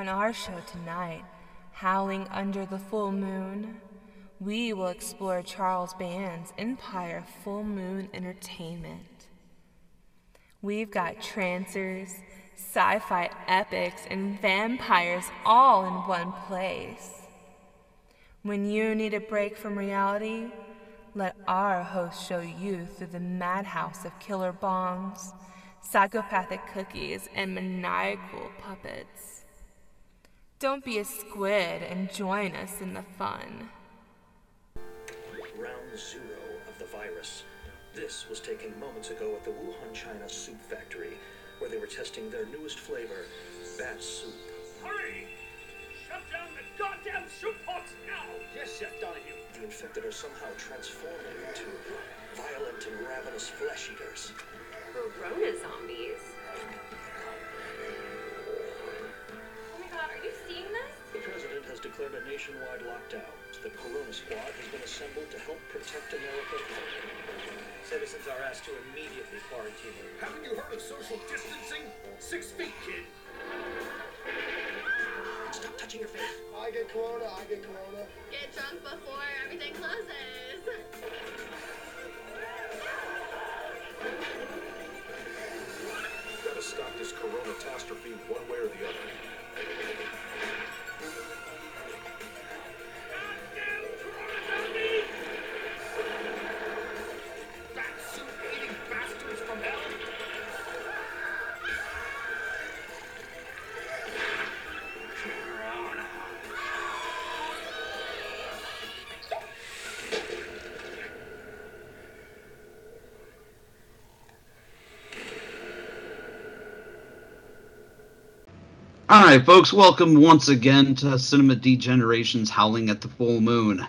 On our show tonight, Howling Under the Full Moon, we will explore Charles Band's Empire Full Moon Entertainment. We've got trancers, sci fi epics, and vampires all in one place. When you need a break from reality, let our host show you through the madhouse of killer bombs, psychopathic cookies, and maniacal puppets. Don't be a squid and join us in the fun. Round zero of the virus. This was taken moments ago at the Wuhan, China soup factory, where they were testing their newest flavor, bat soup. Hurry! Shut down the goddamn soup pots now! Yes, Chef Donahue. The infected are somehow transforming into violent and ravenous flesh eaters. Corona zombies. Has declared a nationwide lockdown. The Corona Squad has been assembled to help protect America. Citizens are asked to immediately quarantine. Haven't you heard of social distancing? Six feet, kid. Stop touching your face. I get corona, I get corona. Get drunk before everything closes. Gotta stop this corona catastrophe one way or the other. All right, folks, welcome once again to Cinema Degeneration's Howling at the Full Moon.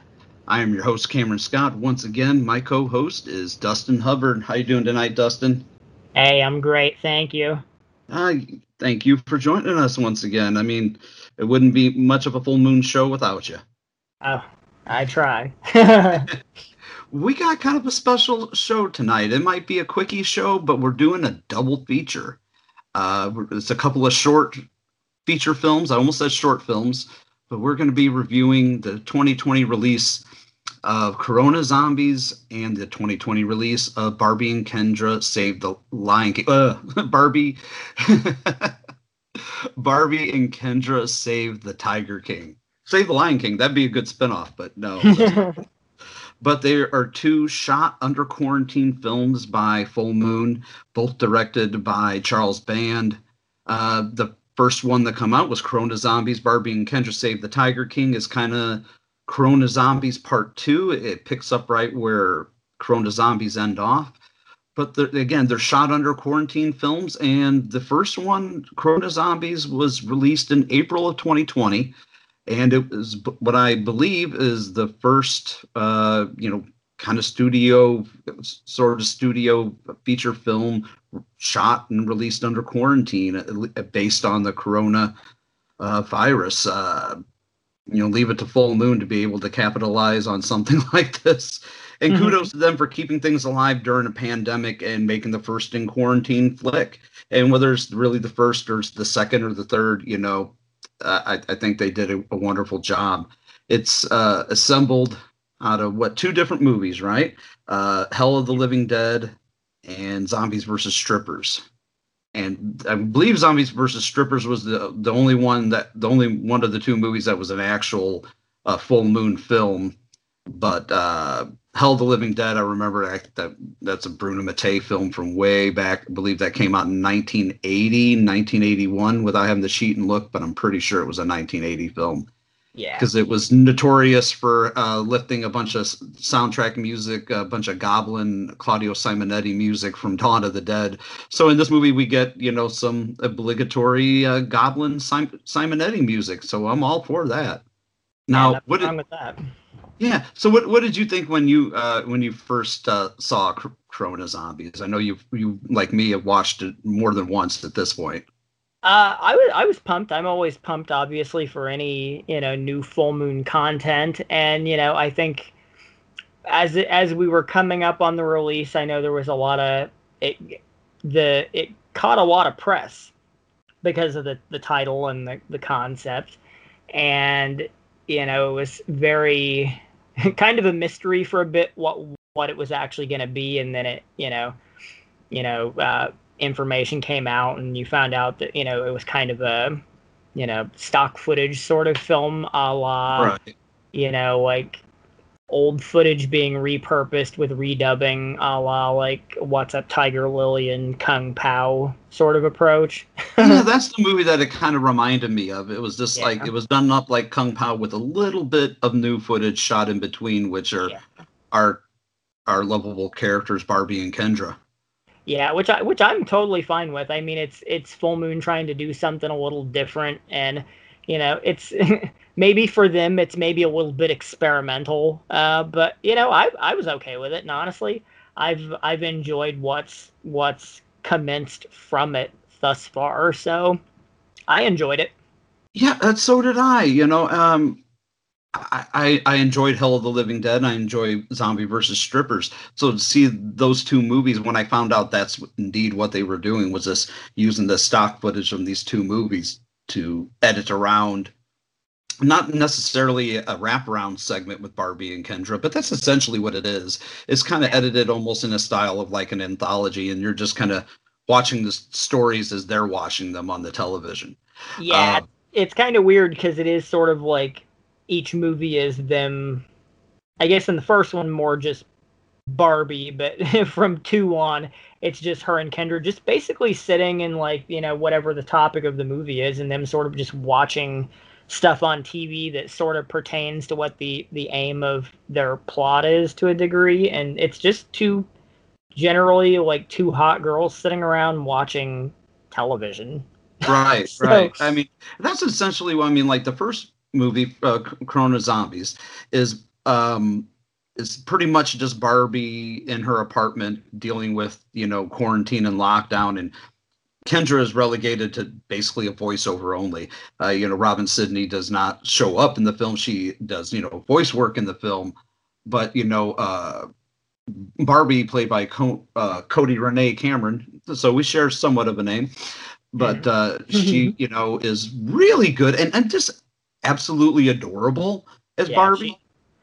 I am your host, Cameron Scott. Once again, my co-host is Dustin Hubbard. How you doing tonight, Dustin? Hey, I'm great, thank you. Uh, thank you for joining us once again. I mean, it wouldn't be much of a full moon show without you. Oh, I try. we got kind of a special show tonight. It might be a quickie show, but we're doing a double feature. Uh, it's a couple of short feature films. I almost said short films, but we're going to be reviewing the 2020 release of Corona Zombies and the 2020 release of Barbie and Kendra Save the Lion King. Uh, Barbie. Barbie and Kendra Save the Tiger King. Save the Lion King. That'd be a good spinoff, but no. but there are two shot under quarantine films by Full Moon, both directed by Charles Band. Uh, the first one that come out was Corona Zombies, Barbie and Kendra Save the Tiger King is kind of Corona Zombies Part 2. It picks up right where Corona Zombies end off. But they're, again, they're shot under quarantine films. And the first one, Corona Zombies, was released in April of 2020. And it was what I believe is the first, uh, you know, kind of studio, sort of studio feature film shot and released under quarantine based on the corona uh, virus. Uh, you know, leave it to Full Moon to be able to capitalize on something like this. And Mm-hmm. kudos to them for keeping things alive during a pandemic and making the first in quarantine flick. And whether it's really the first or the second or the third, you know, uh, I, I think they did a, a wonderful job. It's uh, assembled out of what two different movies, right? Uh, Hell of the Living Dead and Zombies versus Strippers. and I believe Zombies versus Strippers was the the only one that the only one of the two movies that was an actual uh, full moon film. But uh, Hell of the Living Dead, I remember that, that that's a Bruno Mattei film from way back. I believe that came out in 1980, 1981, without having the sheet and look, but I'm pretty sure it was a 1980 film. Yeah. Because it was notorious for uh, lifting a bunch of soundtrack music, a bunch of Goblin, Claudio Simonetti music from Dawn of the Dead. So in this movie, we get you know some obligatory uh, Goblin Sim- Simonetti music. So I'm all for that. Now, yeah, what did, with that? yeah. So what what did you think when you uh, when you first uh, saw Corona Zombies? I know you you like me have watched it more than once at this point. Uh, I was I was pumped. I'm always pumped, obviously, for any you know new full moon content, and you know I think as as we were coming up on the release, I know there was a lot of it. The it caught a lot of press because of the the title and the the concept, and you know it was very kind of a mystery for a bit what what it was actually going to be, and then it you know you know. Uh, information came out and you found out that you know it was kind of a you know stock footage sort of film a la Right. you know like old footage being repurposed with redubbing a la like what's up tiger lily and kung pao sort of approach yeah, that's the movie that it kind of reminded me of. It was just Yeah. like it was done up like Kung Pao with a little bit of new footage shot in between, which are our our lovable characters Barbie and Kendra. Yeah, which I which I'm totally fine with. I mean, it's it's full moon trying to do something a little different, and you know, it's maybe for them it's maybe a little bit experimental. Uh, but you know, I I was okay with it, and honestly, I've I've enjoyed what's what's commenced from it thus far. So I enjoyed it. Yeah, so did I. You know, um, I, I enjoyed Hell of the Living Dead. I enjoy Zombie versus Strippers. So to see those two movies, when I found out that's indeed what they were doing, was this using the stock footage from these two movies to edit around. Not necessarily a wraparound segment with Barbie and Kendra, but that's essentially what it is. It's kind of edited almost in a style of like an anthology, and you're just kind of watching the stories as they're watching them on the television. Yeah, Uh, it's kind of weird because it is sort of like each movie is them. I guess in the first one more just Barbie, but from two on, it's just her and Kendra just basically sitting in like you know whatever the topic of the movie is, and them sort of just watching stuff on TV that sort of pertains to what the the aim of their plot is to a degree, and it's just two generally like two hot girls sitting around watching television. right So- right i mean that's essentially what i mean like the first movie uh, corona zombies is um is pretty much just barbie in her apartment dealing with you know quarantine and lockdown and kendra is relegated to basically a voiceover only. Uh, you know robin sydney does not show up in the film. She does you know voice work in the film. But you know uh Barbie, played by Co- uh, Cody Renee Cameron, so we share somewhat of a name, but uh, she, you know, is really good. And, and just absolutely adorable as Yeah, Barbie. she-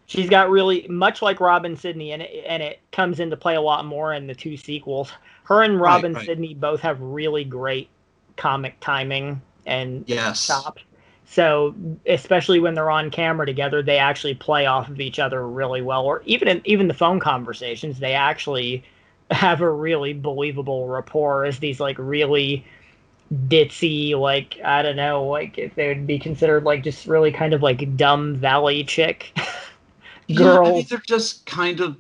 she's got really much like Robin Sydney, and it, and it comes into play a lot more in the two sequels. Her and Robin right. Sydney both have really great comic timing and Yes. chops. So especially when they're on camera together, they actually play off of each other really well. Or even in even the phone conversations, they actually have a really believable rapport as these like really ditzy, like I don't know, like if they would be considered like just really kind of like dumb valley chick Yeah. I mean, they're just kind of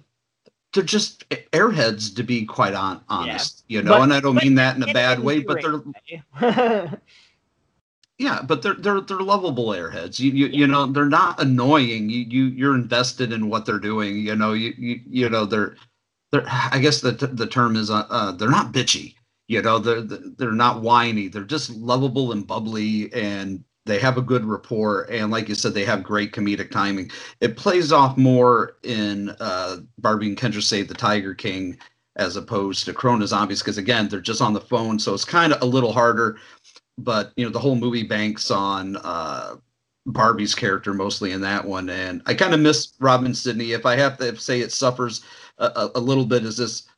they're just airheads to be quite on, honest, you know, But- and I don't mean that in a bad way, but they're yeah, but they're they're they're lovable airheads. You you, you know they're not annoying. You you you're invested in what they're doing. You know you you, you know they're they're. I guess the the term is uh, uh they're not bitchy. You know they're they're not whiny. They're just lovable and bubbly, and they have a good rapport. And like you said, they have great comedic timing. It plays off more in uh Barbie and Kendra Save the Tiger King as opposed to Corona Zombies because again they're just on the phone, so it's kind of a little harder but you know the whole movie banks on uh Barbie's character mostly in that one, and I kind of miss Robin Sydney. If I have to say it suffers a, a little bit, is this,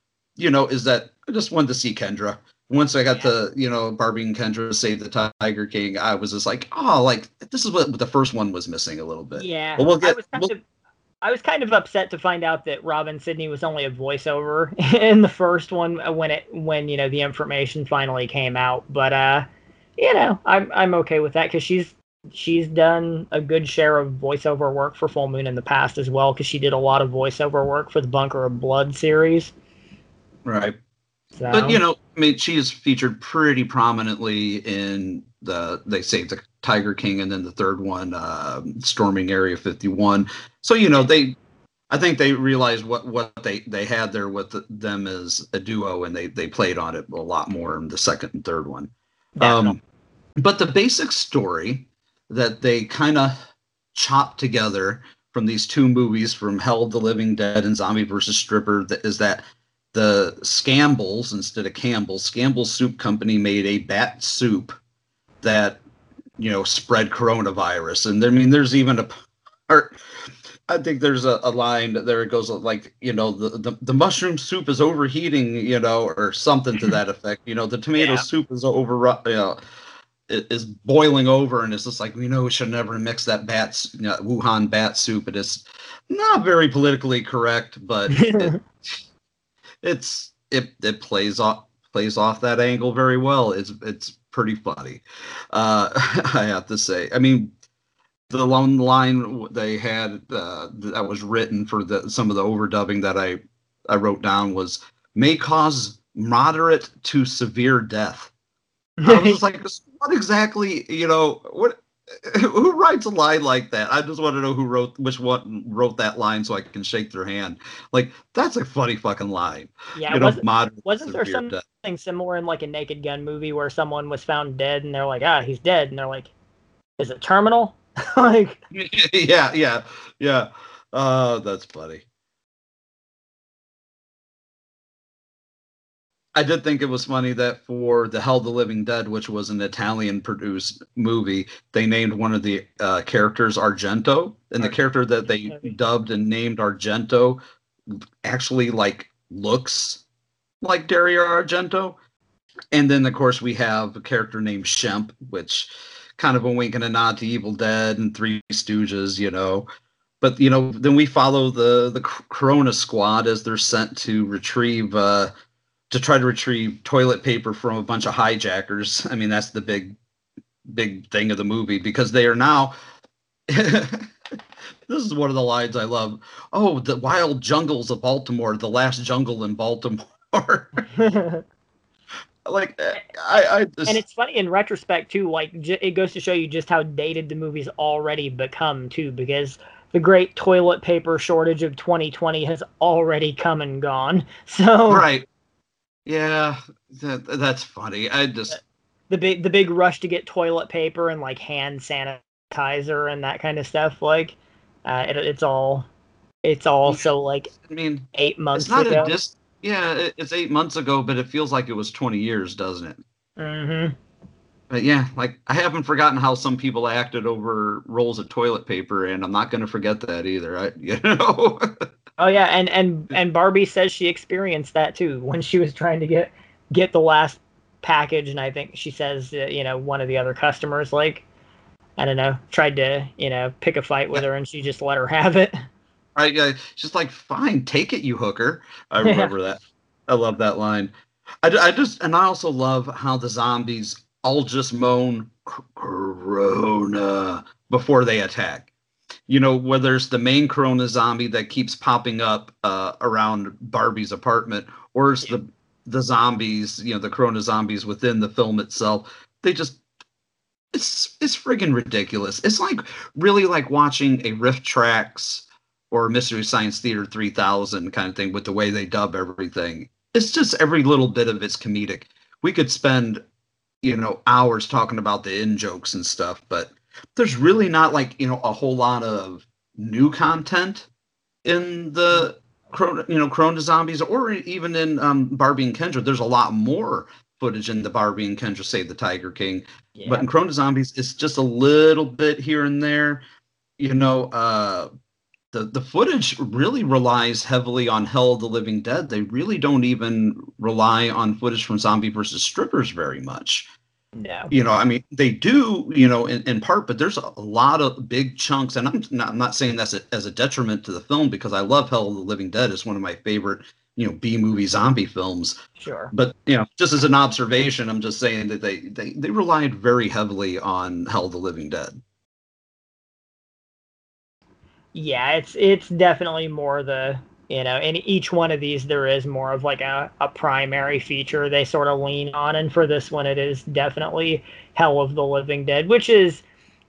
you know, is that I just wanted to see Kendra. once I got the you know Barbie and Kendra save the Tiger King, I was just like, oh, like this is what the first one was missing a little bit. Yeah, but we'll I get. was kind we'll- of, I was kind of upset to find out that Robin Sydney was only a voiceover in the first one uh, when it when you know the information finally came out. But uh, you know, I'm I'm okay with that because she's she's done a good share of voiceover work for Full Moon in the past as well because she did a lot of voiceover work for the Bunker of Blood series. Right. So. But you know, I mean, she is featured pretty prominently in the they saved the Tiger King, and then the third one, uh, storming Area 51. So you know, they, I think they realized what what they they had there with them as a duo, and they they played on it a lot more in the second and third one. Um, but the basic story that they kind of chopped together from these two movies, from Hell of the Living Dead and Zombie versus Stripper, that is that the Scambles instead of Campbell's Campbell's Soup Company made a bat soup that you know spread coronavirus, and I mean, there's even a part. I think there's a, a line there. It goes like, you know, the, the, the mushroom soup is overheating, you know, or something to that effect. You know, the tomato Yeah. soup is over, you know, is boiling over, and it's just like, we know we should never mix that bat, you know, Wuhan bat soup. It is not very politically correct, but it, it's it it plays off plays off that angle very well. It's it's pretty funny. Uh, I have to say. I mean, the lone line they had uh, that was written for the some of the overdubbing that I I wrote down was may cause moderate to severe death. I was like, what exactly? You know what? Who writes a line like that? I just want to know who wrote which one wrote that line so I can shake their hand. Like that's a funny fucking line. Yeah, you know, wasn't, wasn't there severe death. something similar in like a Naked Gun movie where someone was found dead and they're like, ah, he's dead, and they're like, is it terminal? like, yeah, yeah, yeah. Uh, that's funny. I did think it was funny that for the Hell of the Living Dead, which was an Italian produced movie, they named one of the uh, characters Argento, and the character that they dubbed and named Argento actually like looks like Dario Argento. And then of course we have a character named Shemp, which kind of a wink and a nod to Evil Dead and Three Stooges, you know. But you know, then we follow the the Corona Squad as they're sent to retrieve uh, to try to retrieve toilet paper from a bunch of hijackers. I mean, that's the big big thing of the movie because they are now. this is one of the lines I love. Oh, the wild jungles of Baltimore, the last jungle in Baltimore. like eh, I, I just, and it's funny in retrospect too. Like, j- it goes to show you just how dated the movie's already become too, because the great toilet paper shortage of 2020 has already come and gone. So right. Yeah, that, that's funny. I just the big the big rush to get toilet paper and like hand sanitizer and that kind of stuff like uh, it, it's all it's all so like I mean eight months it's not ago. a dis. Yeah, it, it's eight months ago, but it feels like it was twenty years, doesn't it? mm-hmm. But yeah, like I haven't forgotten how some people acted over rolls of toilet paper, and I'm not going to forget that either. I, you know. Oh yeah, and and and Barbie says she experienced that too when she was trying to get get the last package, and I think she says uh, you know one of the other customers like I don't know tried to you know pick a fight with her, and she just let her have it. Right? Yeah, just like fine, take it, you hooker. I remember that. I love that line. I, I just and I also love how the zombies all just moan Corona before they attack. You know, whether it's the main Corona zombie that keeps popping up uh, around Barbie's apartment, or it's the the zombies, you know, the Corona zombies within the film itself. They just it's it's friggin' ridiculous. It's like really like watching a RiffTrax or Mystery Science Theater 3000 kind of thing with the way they dub everything. It's just every little bit of it's comedic. We could spend, you know, hours talking about the in jokes and stuff, but there's really not like, you know, a whole lot of new content in the Corona, you know, Corona Zombies or even in um, Barbie and Kendra. There's a lot more footage in the Barbie and Kendra Save the Tiger King. But in Corona Zombies, it's just a little bit here and there. You know, uh, the the footage really relies heavily on Hell of the Living Dead. They really don't even rely on footage from Zombie versus Strippers very much. No. You know, I mean, they do, you know, in, in part, but there's a lot of big chunks, and I'm not, I'm not saying that's a, as a detriment to the film because I love Hell of the Living Dead. It's one of my favorite, you know, B movie zombie films. Sure. But you know, just as an observation, I'm just saying that they they they relied very heavily on Hell of the Living Dead. Yeah, it's it's definitely more the you know in each one of these there is more of like a, a primary feature they sort of lean on and for this one it is definitely hell of the living dead which is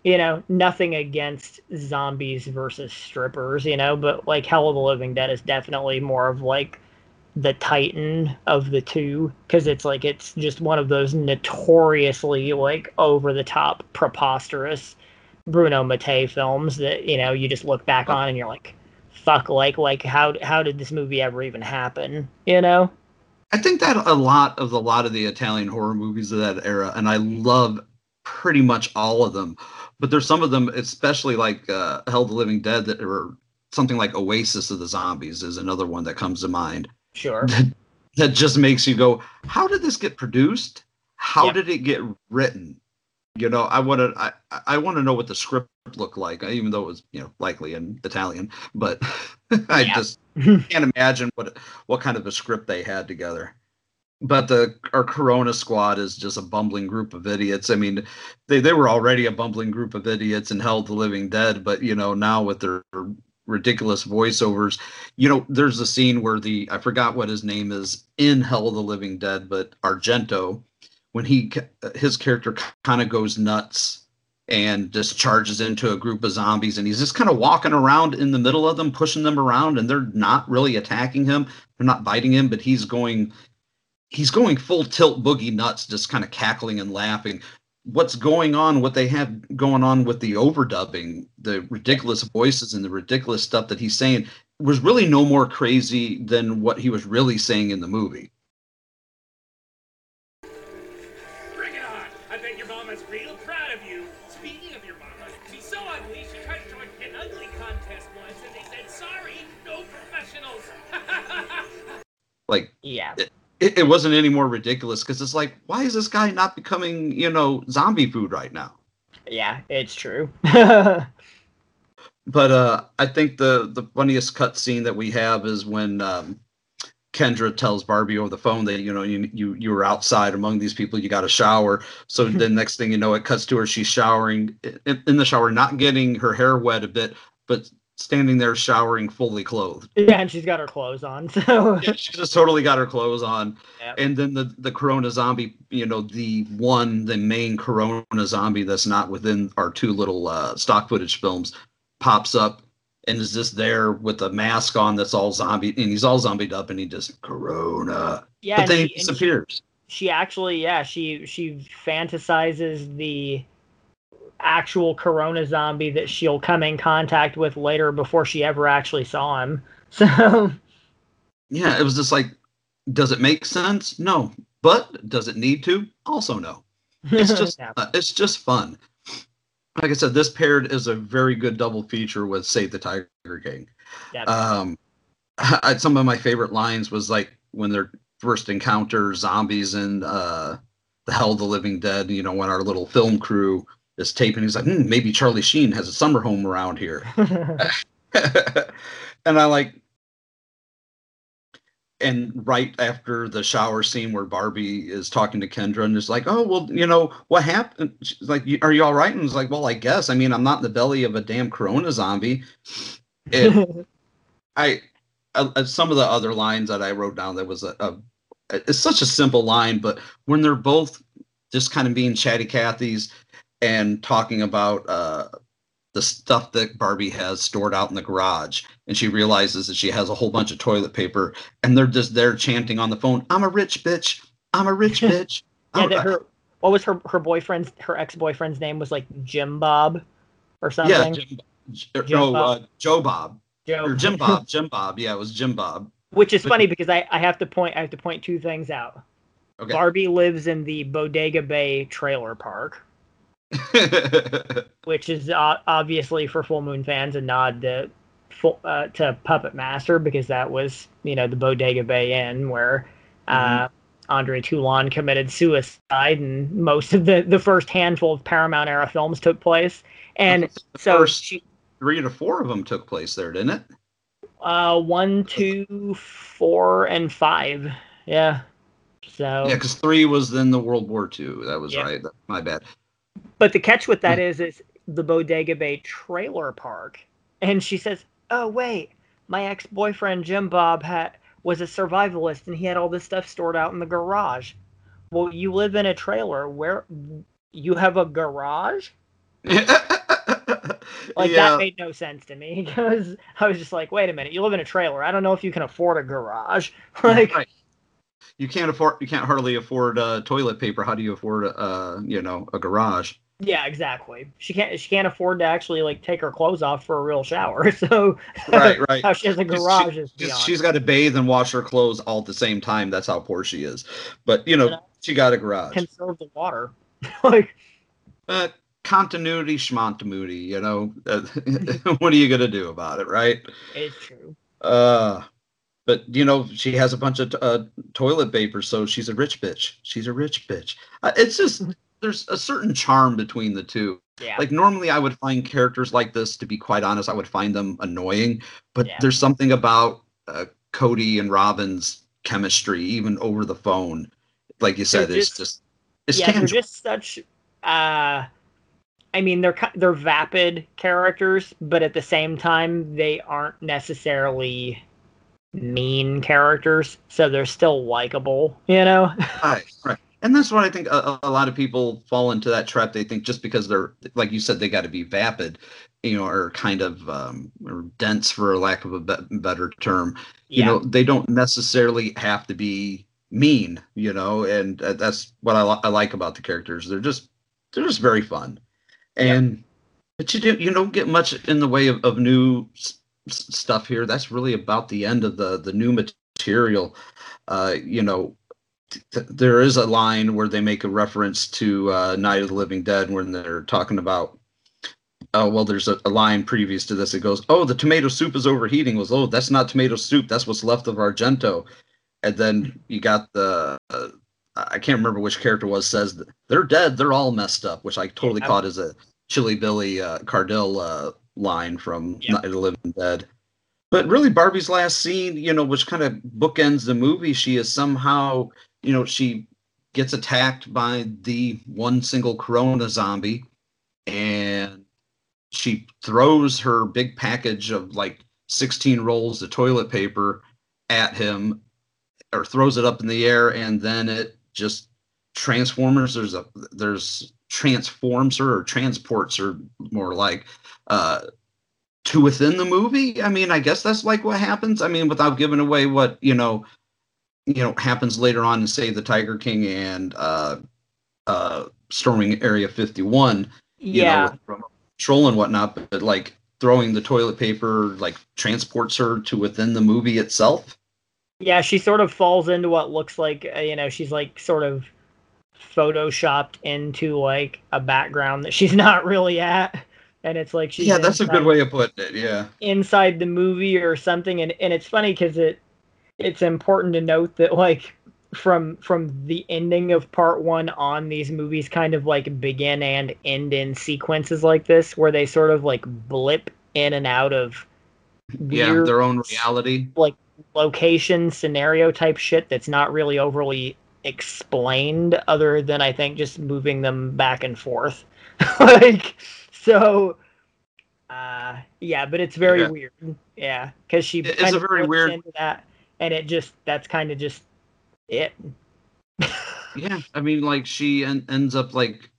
you know nothing against zombies versus strippers you know but like hell of the living dead is definitely more of like the titan of the two because it's like it's just one of those notoriously like over the top preposterous bruno mattei films that you know you just look back on and you're like fuck like like how how did this movie ever even happen you know? I think that a lot of a lot of the italian horror movies of that era and i love pretty much all of them but there's some of them especially like uh hell the living dead that are something like oasis of the zombies is another one that comes to mind. Sure. That, that just makes you go how did this get produced? How Yep. did it get written you know i want to i i want to know what the script looked like even though it was you know likely in italian but i Yeah. just can't imagine what what kind of a script they had together but the our corona squad is just a bumbling group of idiots i mean they they were already a bumbling group of idiots and held the living dead but you know now with their ridiculous voiceovers you know there's a scene where the i forgot what his name is in hell of the living dead but argento when he his character kind of goes nuts and just charges into a group of zombies and he's just kind of walking around in the middle of them pushing them around and they're not really attacking him. They're not biting him but he's going he's going full tilt boogie nuts just kind of cackling and laughing. What's going on what they have going on with the overdubbing the ridiculous voices and the ridiculous stuff that he's saying was really no more crazy than what he was really saying in the movie like yeah. it, it, wasn't any more ridiculous because it's like why is this guy not becoming you know zombie food right now? Yeah it's true. But uh i think the the funniest cut scene that we have is when um kendra tells barbie over the phone that you know you you, you were outside among these people you got a shower. So then next thing you know it cuts to her she's showering in, in the shower not getting her hair wet a bit but standing there showering fully clothed. Yeah and she's got her clothes on so. Yeah, she just totally got her clothes on. Yep. and then the the corona zombie you know the one the main corona zombie that's not within our two little uh, stock footage films pops up and is just there with a mask on that's all zombie and he's all zombied up and he just corona. Yeah but and then she- he and she- disappears. she actually yeah she she fantasizes the actual corona zombie that she'll come in contact with later before she ever actually saw him. So yeah it was just like does it make sense? No. But does it need to? Also no. It's just Yeah. uh, it's just fun. Like i said this paired is a very good double feature with save the tiger king. Yeah. um I, some of my favorite lines was like when they're first encounter zombies in uh the hell of the living dead you know when our little film crew is taping and he's like hmm, maybe charlie sheen has a summer home around here and i like and right after the shower scene where Barbie is talking to Kendra and is like, "Oh, well, you know what happened?" She's like, "Are you all right?" And it's like, "Well, I guess. I mean, I'm not in the belly of a damn Corona zombie." And I, uh, uh, some of the other lines that I wrote down, that was a, a, it's such a simple line, but when they're both just kind of being chatty Cathy's and talking about uh, the stuff that Barbie has stored out in the garage, and she realizes that she has a whole bunch of toilet paper, and they're just there chanting on the phone, "I'm a rich bitch, I'm a rich bitch." yeah that her what was her her boyfriend's her ex-boyfriend's name was like jim bob or yeah, something Jim, J- Jim no, Bob. uh, Joe Bob Joe. or Jim Bob, Jim Bob. Yeah, it was Jim Bob. which is But- funny because I, I have to point I have to point two things out. Okay. Barbie lives in the Bodega Bay trailer park, which is uh, obviously for Full Moon fans a nod to full, uh, to Puppet Master because that was you know the Bodega Bay Inn where uh, Andre Toulon committed suicide, and most of the the first handful of Paramount era films took place. And so first she, three to four of them took place there, didn't it? uh, one, two, four, and five. Yeah. So Yeah, because three was then the World War II. That was Yeah. right. That- My bad. But the catch with that is, is the Bodega Bay trailer park, and she says, "Oh wait, my ex-boyfriend Jim Bob had was a survivalist, and he had all this stuff stored out in the garage. Well, you live in a trailer. Where you have a garage? Like Yeah. that made no sense to me because I was just like, wait a minute, you live in a trailer. I don't know if you can afford a garage. like, Right. You can't afford. You can't hardly afford uh, toilet paper. How do you afford, uh, you know, a garage? Yeah, exactly. She can't. She can't afford to actually like take her clothes off for a real shower. So Right, right. how she has a garage she- is she's- beyond. she's got to bathe and wash her clothes all at the same time. That's how poor she is. But you know, she got a garage. conserve the water. like Uh, continuity, schmontamoody. You know, uh, what are you gonna do about it, right? it's true. Uh, but you know, she has a bunch of uh, toilet paper, so she's a rich bitch. She's a rich bitch. Uh, it's just there's a certain charm between the two. Yeah. Like normally, I would find characters like this. To be quite honest, I would find them annoying. But Yeah. there's something about uh, Cody and Robin's chemistry, even over the phone. Like you said, They're it's just- just it's yeah, tangible. they're just such. Uh, I mean, they're they're vapid characters, but at the same time, they aren't necessarily mean characters, so they're still likable. You know? Right, right. And that's what I think a, a lot of people fall into that trap. They think just because they're, like you said, they got to be vapid, you know, or kind of um, or dense, for lack of a be- better term. You Yeah. know, they don't necessarily have to be mean, you know, and uh, that's what I, I like about the characters. They're just, they're just very fun. And, but you do, you don't get much in the way of, of new s- stuff here. That's really about the end of the, the new material. Uh, you know, th- there is a line where they make a reference to uh, Night of the Living Dead when they're talking about. Oh well, there's a, a line previous to this. It goes, "Oh, the tomato soup is overheating." Was oh, that's not tomato soup. That's what's left of Argento. And then you got the uh, I can't remember which character was says that they're dead. They're all messed up, which I totally Yeah. caught as a Chilly Billy uh, Cardille uh, line from Night of the Living Dead. But really, Barbie's last scene, you know, which kind of bookends the movie, she is somehow, you know, she gets attacked by the one single Corona zombie, and she throws her big package of like 16 rolls of toilet paper at him, or throws it up in the air, and then it just transformers. There's a there's transforms her or transports her more like uh to within the movie. I mean, I guess that's like what happens. I mean, without giving away what you know, you know, happens later on in say the Tiger King and uh, uh, storming Area 51. You Yeah. know, with remote control and whatnot, but, but like throwing the toilet paper like transports her to within the movie itself. Yeah, she sort of falls into what looks like uh, you know she's like sort of photoshopped into like a background that she's not really at, and it's like she's yeah, that's a good way of putting it. Yeah. inside the movie or something and, and it's funny because it it's important to note that like from from the ending of part one on these movies kind of like begin and end in sequences like this where they sort of like blip in and out of Yeah, their own reality. like location scenario type shit that's not really overly explained other than I think just moving them back and forth. like so uh yeah, but it's very Yeah. weird. Yeah, cuz she It- it's a very weird- that and it just that's kind of just it. yeah i mean like she en- ends up like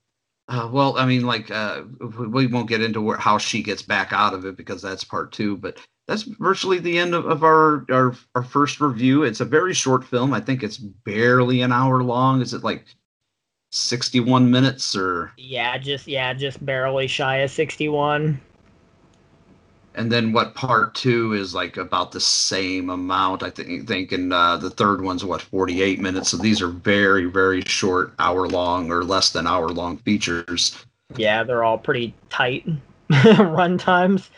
uh, well i mean like uh, we won't get into where, how she gets back out of it because that's part two but that's virtually the end of, of our, our our first review it's a very short film i think it's barely an hour long is it like 61 minutes or Yeah, just yeah, just barely shy of 61 and then what part two is like about the same amount? I think thinking uh, the third one's what 48 minutes? So these are very very short hour long or less than hour long features. Yeah they're all pretty tight run times.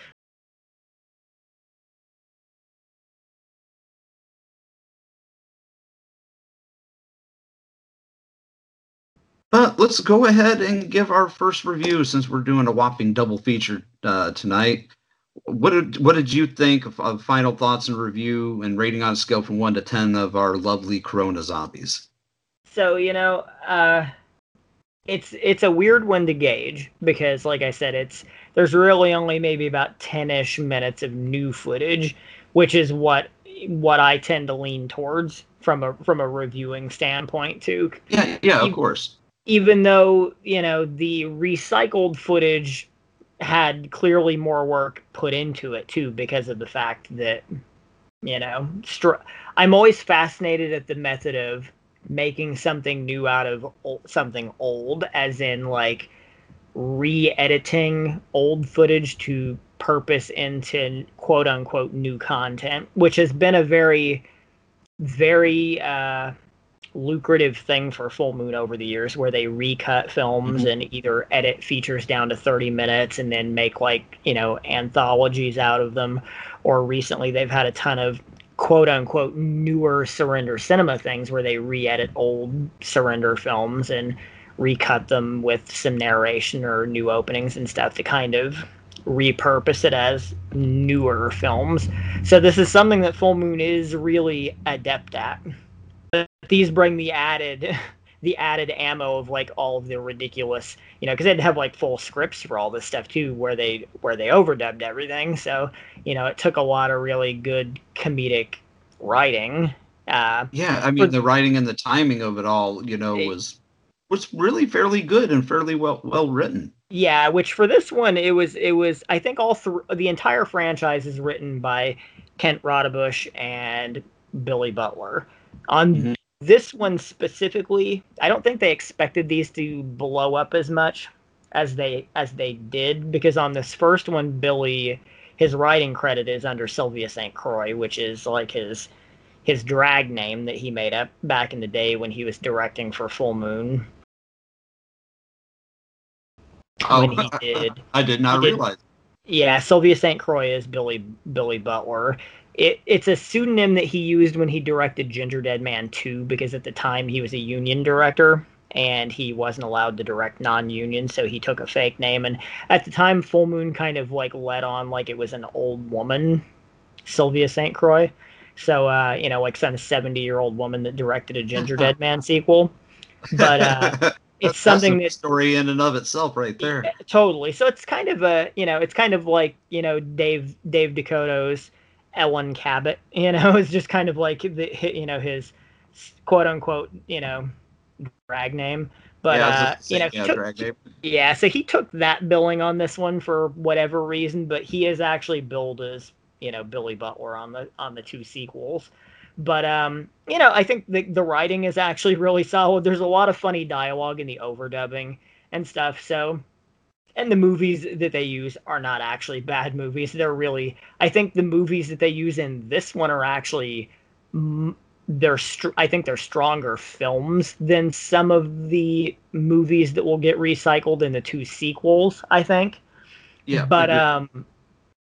But let's go ahead and give our first review since we're doing a whopping double feature uh, tonight. What did what did you think of, of final thoughts and review and rating on a scale from one to ten of our lovely Corona zombies? So you know, uh, it's it's a weird one to gauge because, like I said, it's there's really only maybe about ten-ish minutes of new footage, which is what what I tend to lean towards from a from a reviewing standpoint too. Yeah, yeah, of course. Even though you know the recycled footage had clearly more work put into it too, because of the fact that you know str- I'm always fascinated at the method of making something new out of something old, as in like re-editing old footage to purpose into quote unquote new content, which has been a very, very uh, lucrative thing for Full Moon over the years, where they recut films Mhm. and either edit features down to 30 minutes and then make like, you know, anthologies out of them. Or recently they've had a ton of quote unquote newer surrender cinema things where they re-edit old surrender films and recut them with some narration or new openings and stuff to kind of repurpose it as newer films. So this is something that Full Moon is really adept at. But these bring the added the added ammo of like all of the ridiculous, you know, because they'd have like full scripts for all this stuff too, where they where they overdubbed everything. So you know, it took a lot of really good comedic writing. Uh, Yeah, I mean the writing and the timing of it all, you know, was was really fairly good and fairly well well written. Yeah, which for this one it was it was I think all thr the entire franchise is written by Kent Roudebush and Billy Butler. On this one specifically, I don't think they expected these to blow up as much as they as they did because on this first one Billy his writing credit is under Sylvia St. Croix, which is like his his drag name that he made up back in the day when he was directing for Full Moon. Oh, when he did I did not did- realize. Yeah, Sylvia St. Croix is Billy Billy Butler. It, it's a pseudonym that he used when he directed Gingerdead Man 2 because at the time he was a union director and he wasn't allowed to direct non-union so he took a fake name and at the time Full Moon kind of like led on like it was an old woman Sylvia St. Croix. So uh, you know, like some 70-year-old woman that directed a Gingerdead Man sequel. But uh it's something That's a that story in and of itself right there. totally. So it's kind of a you know, it's kind of like you know Dave Dave DeCoteau's Ellen Cabot. You know, is just kind of like the you know his quote unquote you know drag name. But Yeah, uh, you know, yeah, took- yeah, so he took that billing on this one for whatever reason, but he is actually billed as you know Billy Butler on the on the two sequels. But um, you know, I think the the writing is actually really solid. There's a lot of funny dialogue in the overdubbing and stuff. So, and the movies that they use are not actually bad movies. They're really, I think the movies that they use in this one are actually they're str- I think they're stronger films than some of the movies that will get recycled in the two sequels. I think. Yeah, But um,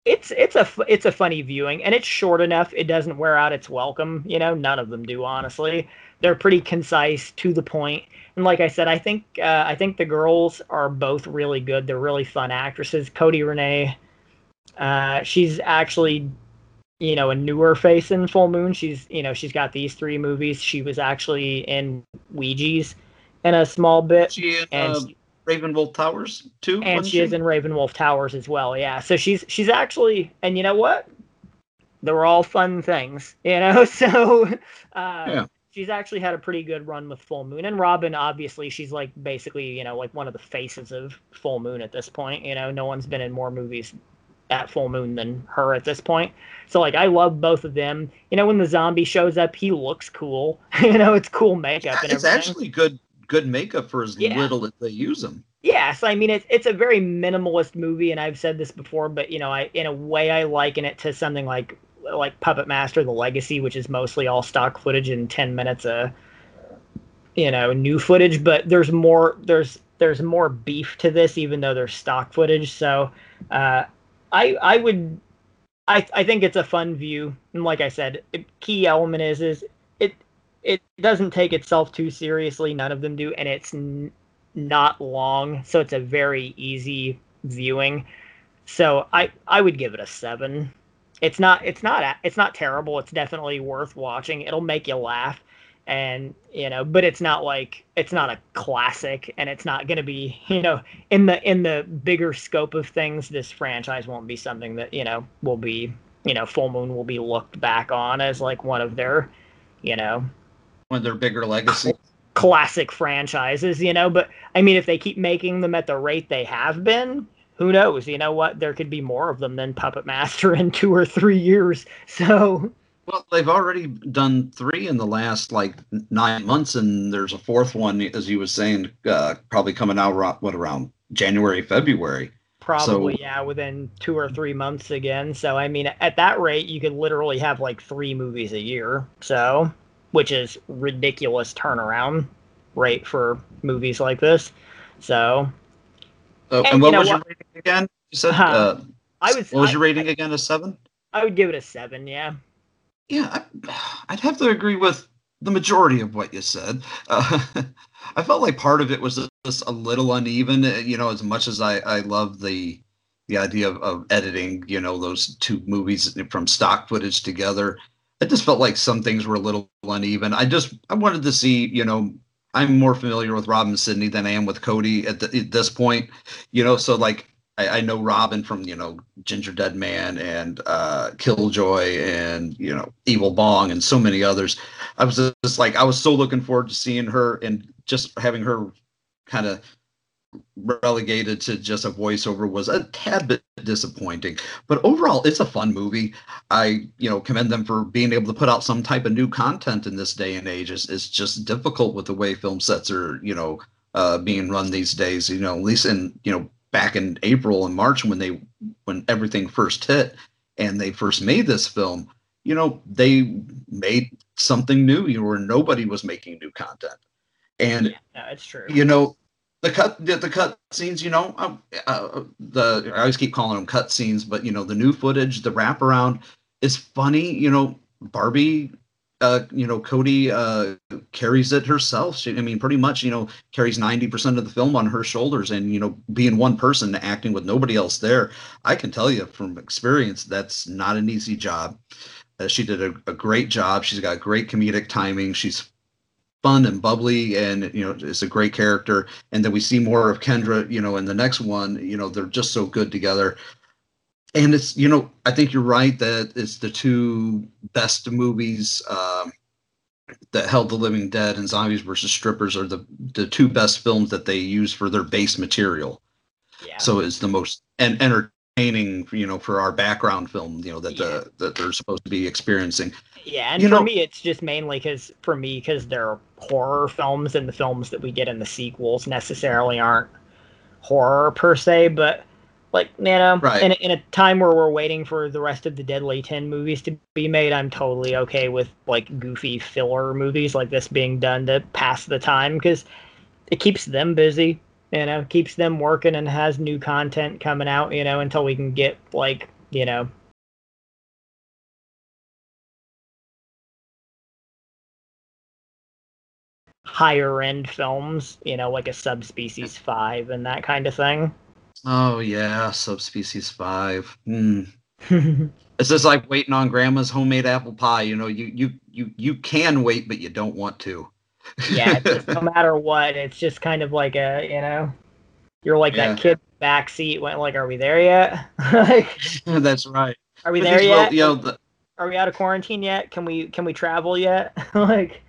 it's it's a it's a funny viewing, and it's short enough. It doesn't wear out its welcome. You know, none of them do. Honestly, they're pretty concise, to the point. And like I said, I think uh, I think the girls are both really good. They're really fun actresses. Cody Renee, uh, she's actually you know a newer face in Full Moon. She's you know she's got these three movies. She was actually in Ouija's in a small bit, She in and uh, Ravenwolf Towers too. and wasn't she is in Ravenwolf Towers as well. Yeah, so she's she's actually, and you know what? They were all fun things, you know. So uh, Yeah. She's actually had a pretty good run with Full Moon, and Robin, obviously, she's like basically, you know, like one of the faces of Full Moon at this point. You know, no one's been in more movies at Full Moon than her at this point. So like, I love both of them. You know, when the zombie shows up, he looks cool. you know, it's cool makeup and It's actually good good makeup for as Yeah. little as they use them. Yes, I mean it's it's a very minimalist movie, and I've said this before, but you know, I in a way I liken it to something like like Puppet Master: The Legacy, which is mostly all stock footage and ten minutes of you know new footage. But there's more there's there's more beef to this, even though there's stock footage. So uh, I I would I I think it's a fun view, and like I said, a key element is is it it doesn't take itself too seriously. None of them do, and it's n- not long, so it's a very easy viewing. So I I would give it a seven. It's not it's not it's not terrible. It's definitely worth watching. It'll make you laugh, and you know, but it's not like it's not a classic, and it's not going to be you know in the in the bigger scope of things. This franchise won't be something that you know will be you know Full Moon will be looked back on as like one of their you know one of their bigger legacy classic franchises, you know. But I mean, if they keep making them at the rate they have been, who knows? You know what? There could be more of them than Puppet Master in two or three years. So. Well, they've already done three in the last like nine months, and there's a fourth one, as you was saying, uh, probably coming out what around January, February. Probably, so, yeah, within two or three months again. So, I mean, at that rate, you could literally have like three movies a year. So, which is ridiculous turnaround rate for movies like this. So, uh, and, and, what was what? your rating again? You said uh, uh, I was. What was I, your rating again? A seven? I would give it a seven. Yeah. Yeah, I, would have to agree with the majority of what you said. Uh, I felt like part of it was just a little uneven. Uh, you know, as much as I I love the the idea of, of editing, you know, those two movies from stock footage together. I just felt like some things were a little uneven. I just I wanted to see, you know, I'm more familiar with Robin Sydney than I am with Cody at, the, at this point, you know. So like I, I, know Robin from you know Gingerdead Man and uh, Killjoy and you know Evil Bong and so many others. I was just like I was so looking forward to seeing her and just having her kind of relegated to just a voiceover was a tad bit disappointing. But overall, it's a fun movie. I, you know, commend them for being able to put out some type of new content in this day and age. It's, it's just difficult with the way film sets are, you know, uh, being run these days. You know, at least in, you know, back in April and March when they when everything first hit and they first made this film, you know, they made something new, you know, where nobody was making new content. And yeah, it's true. You know, the cut the, the cut scenes you know uh, uh, the i always keep calling them cut scenes but you know the new footage the wraparound is funny you know barbie uh, you know cody uh, carries it herself. She, i mean pretty much you know carries 90% of the film on her shoulders and you know being one person acting with nobody else there. I can tell you from experience that's not an easy job. Uh, she did a, a great job. She's got great comedic timing. She's fun and bubbly and you know it's a great character. And then we see more of kendra you know in the next one you know they're just so good together. And it's you know i think you're right that it's the two best movies um, that held the living dead and zombies versus strippers are the the two best films that they use for their base material. Yeah. so it's the most and entertaining you know for our background film you know that yeah. the that they're supposed to be experiencing yeah, and you for know, me, it's just mainly because for me, because they're horror films, and the films that we get in the sequels necessarily aren't horror per se, but like you know, right. in, in a time where we're waiting for the rest of the Deadly Ten movies to be made, I'm totally okay with like goofy filler movies like this being done to pass the time because it keeps them busy, you know, keeps them working and has new content coming out, you know, until we can get like you know higher end films, you know, like a Subspecies 5 and that kind of thing. Oh, yeah, Subspecies 5. Mm. it's just like waiting on grandma's homemade apple pie. You know, you, you, you, you can wait, but you don't want to. Yeah, no matter what, it's just kind of like a, you know, you're like yeah. that kid back seat went like, are we there yet? like, That's right. Are we there yet? you know, the, are we out of quarantine yet? Can we can we travel yet? like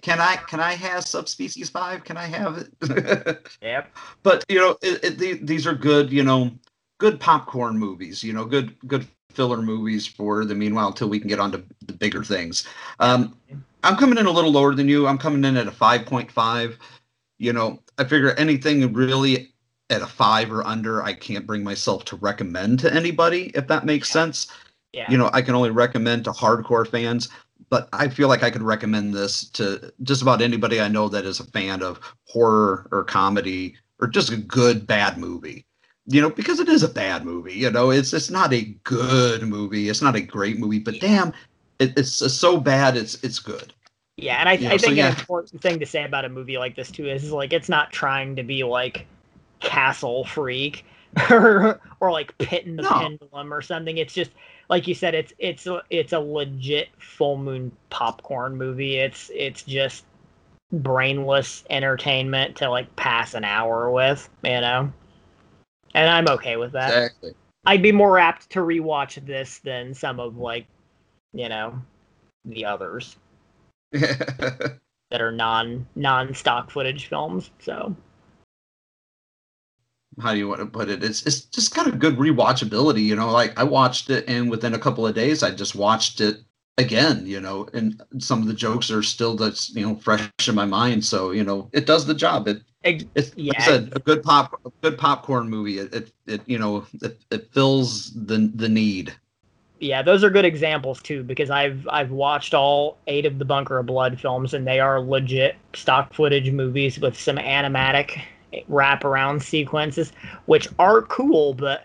can I can I have subspecies five? Can I have it? yep. But you know, it, it, these are good. You know, good popcorn movies. You know, good good filler movies for the meanwhile until we can get on to the bigger things. Um, I'm coming in a little lower than you. I'm coming in at a five point five. You know, I figure anything really at a five or under, I can't bring myself to recommend to anybody if that makes sense. Yeah. You know, I can only recommend to hardcore fans but I feel like I could recommend this to just about anybody I know that is a fan of horror or comedy or just a good bad movie. You know, because it is a bad movie. You know, it's it's not a good movie. It's not a great movie, but damn, it, it's, it's so bad. It's it's good. Yeah, and I, Yeah, I so think yeah. an important thing to say about a movie like this too is, like it's not trying to be like Castle Freak or or like Pit in the No. Pendulum or something. It's just like you said, it's it's a- it's a legit full moon popcorn movie. It's it's just brainless entertainment to like pass an hour with, you know. And I'm okay with that. Exactly. I'd be more apt to rewatch this than some of like, you know, the others that are non non stock footage films. So how do you want to put it? It's it's just got a good rewatchability, you know. Like I watched it, and within a couple of days, I just watched it again, you know. And some of the jokes are still that's you know fresh in my mind. So you know, it does the job. It it's like. I said, a good pop, a good popcorn movie. It it, it you know it, it fills the the need. Yeah, those are good examples too because I've I've watched all eight of the Bunker of Blood films and they are legit stock footage movies with some animatic wraparound sequences, which are cool, but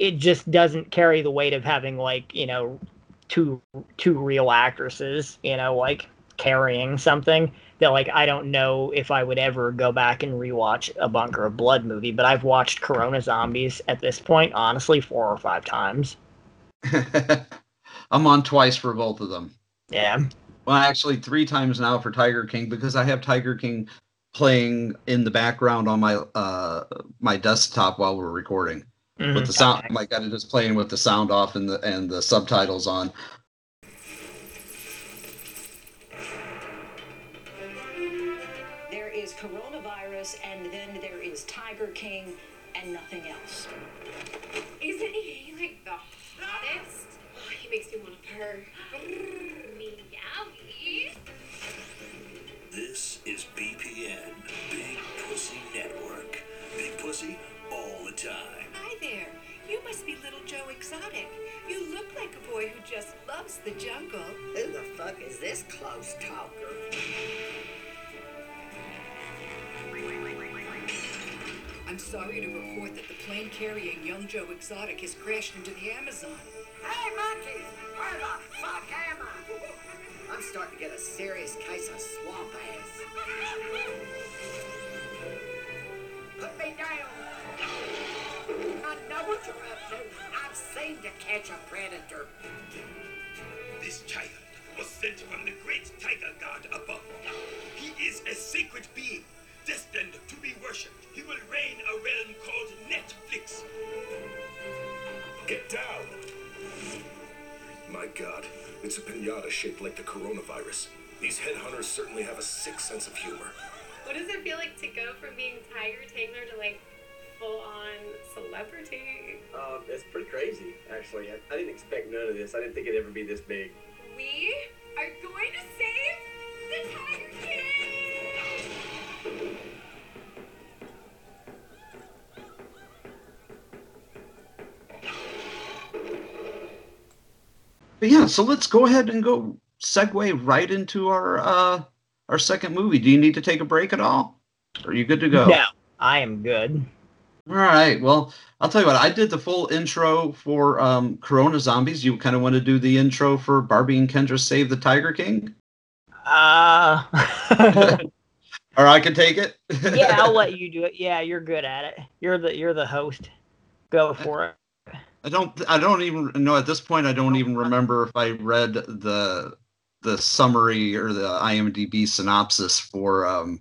it just doesn't carry the weight of having like you know two two real actresses, you know, like carrying something that like I don't know if I would ever go back and rewatch a Bunker of Blood movie, but I've watched Corona Zombies at this point honestly four or five times. I'm on twice for both of them. Yeah. Well, actually, three times now for Tiger King because I have Tiger King playing in the background on my uh my desktop while we're recording Mhm. with the sound. Like I just playing with the sound off and the and the subtitles on. There is coronavirus, and then there is Tiger King, and nothing else. Isn't he like the hottest? Oh, he makes me want to purr. This is BPN, Big Pussy Network. Big Pussy all the time. Hi there. You must be little Joe Exotic. You look like a boy who just loves the jungle. Who the fuck is this close talker? I'm sorry to report that the plane carrying young Joe Exotic has crashed into the Amazon. Hey, monkeys! Where the fuck am I? I'm starting to get a serious case of swamp ass. Put me down! I know what you're up to. I've seen to catch a predator. This child was sent from the great tiger god above. He is a sacred being, destined a pinata shaped like the coronavirus. These headhunters certainly have a sick sense of humor. What does it feel like to go from being Tiger Taylor to like full on celebrity? Um, it's pretty crazy, actually. I, I didn't expect none of this. I didn't think it'd ever be this big. We are going to save But yeah, so let's go ahead and go segue right into our uh our second movie. Do you need to take a break at all? Are you good to go? No, I am good. All right. Well, I'll tell you what. I did the full intro for um, Corona Zombies. You kind of want to do the intro for Barbie and Kendra Save the Tiger King, Uh or I can take it. yeah, I'll let you do it. Yeah, you're good at it. You're the you're the host. Go for it. I don't. I don't even know at this point. I don't even remember if I read the the summary or the IMDb synopsis for um,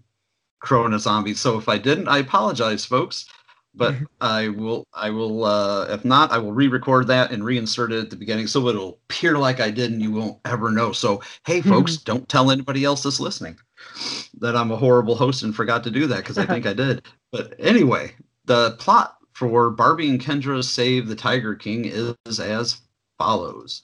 Corona Zombies. So if I didn't, I apologize, folks. But I will. I will. Uh, if not, I will re-record that and reinsert it at the beginning, so it'll appear like I did, and you won't ever know. So hey, folks, don't tell anybody else that's listening that I'm a horrible host and forgot to do that because I think I did. But anyway, the plot for Barbie and Kendra Save the Tiger King is as follows.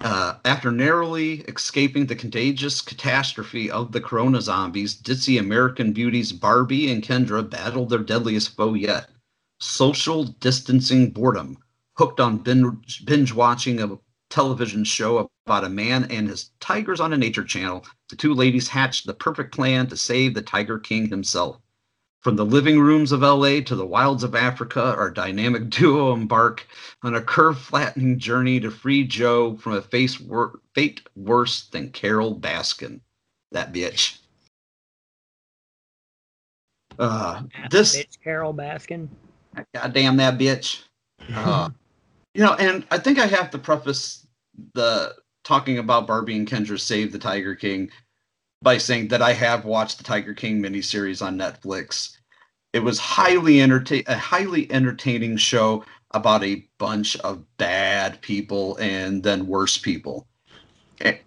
Uh, after narrowly escaping the contagious catastrophe of the corona zombies, ditzy American beauties Barbie and Kendra battled their deadliest foe yet social distancing boredom. Hooked on binge, binge watching a television show about a man and his tigers on a nature channel, the two ladies hatched the perfect plan to save the Tiger King himself. From the living rooms of LA to the wilds of Africa, our dynamic duo embark on a curve flattening journey to free Joe from a face wor- fate worse than Carole Baskin. that bitch. Uh, this bitch Carole Baskin. goddamn that bitch. Uh, you know, and I think I have to preface the talking about Barbie and Kendra Save the Tiger King by saying that I have watched the Tiger King miniseries on Netflix. It was highly entertain a highly entertaining show about a bunch of bad people and then worse people. It,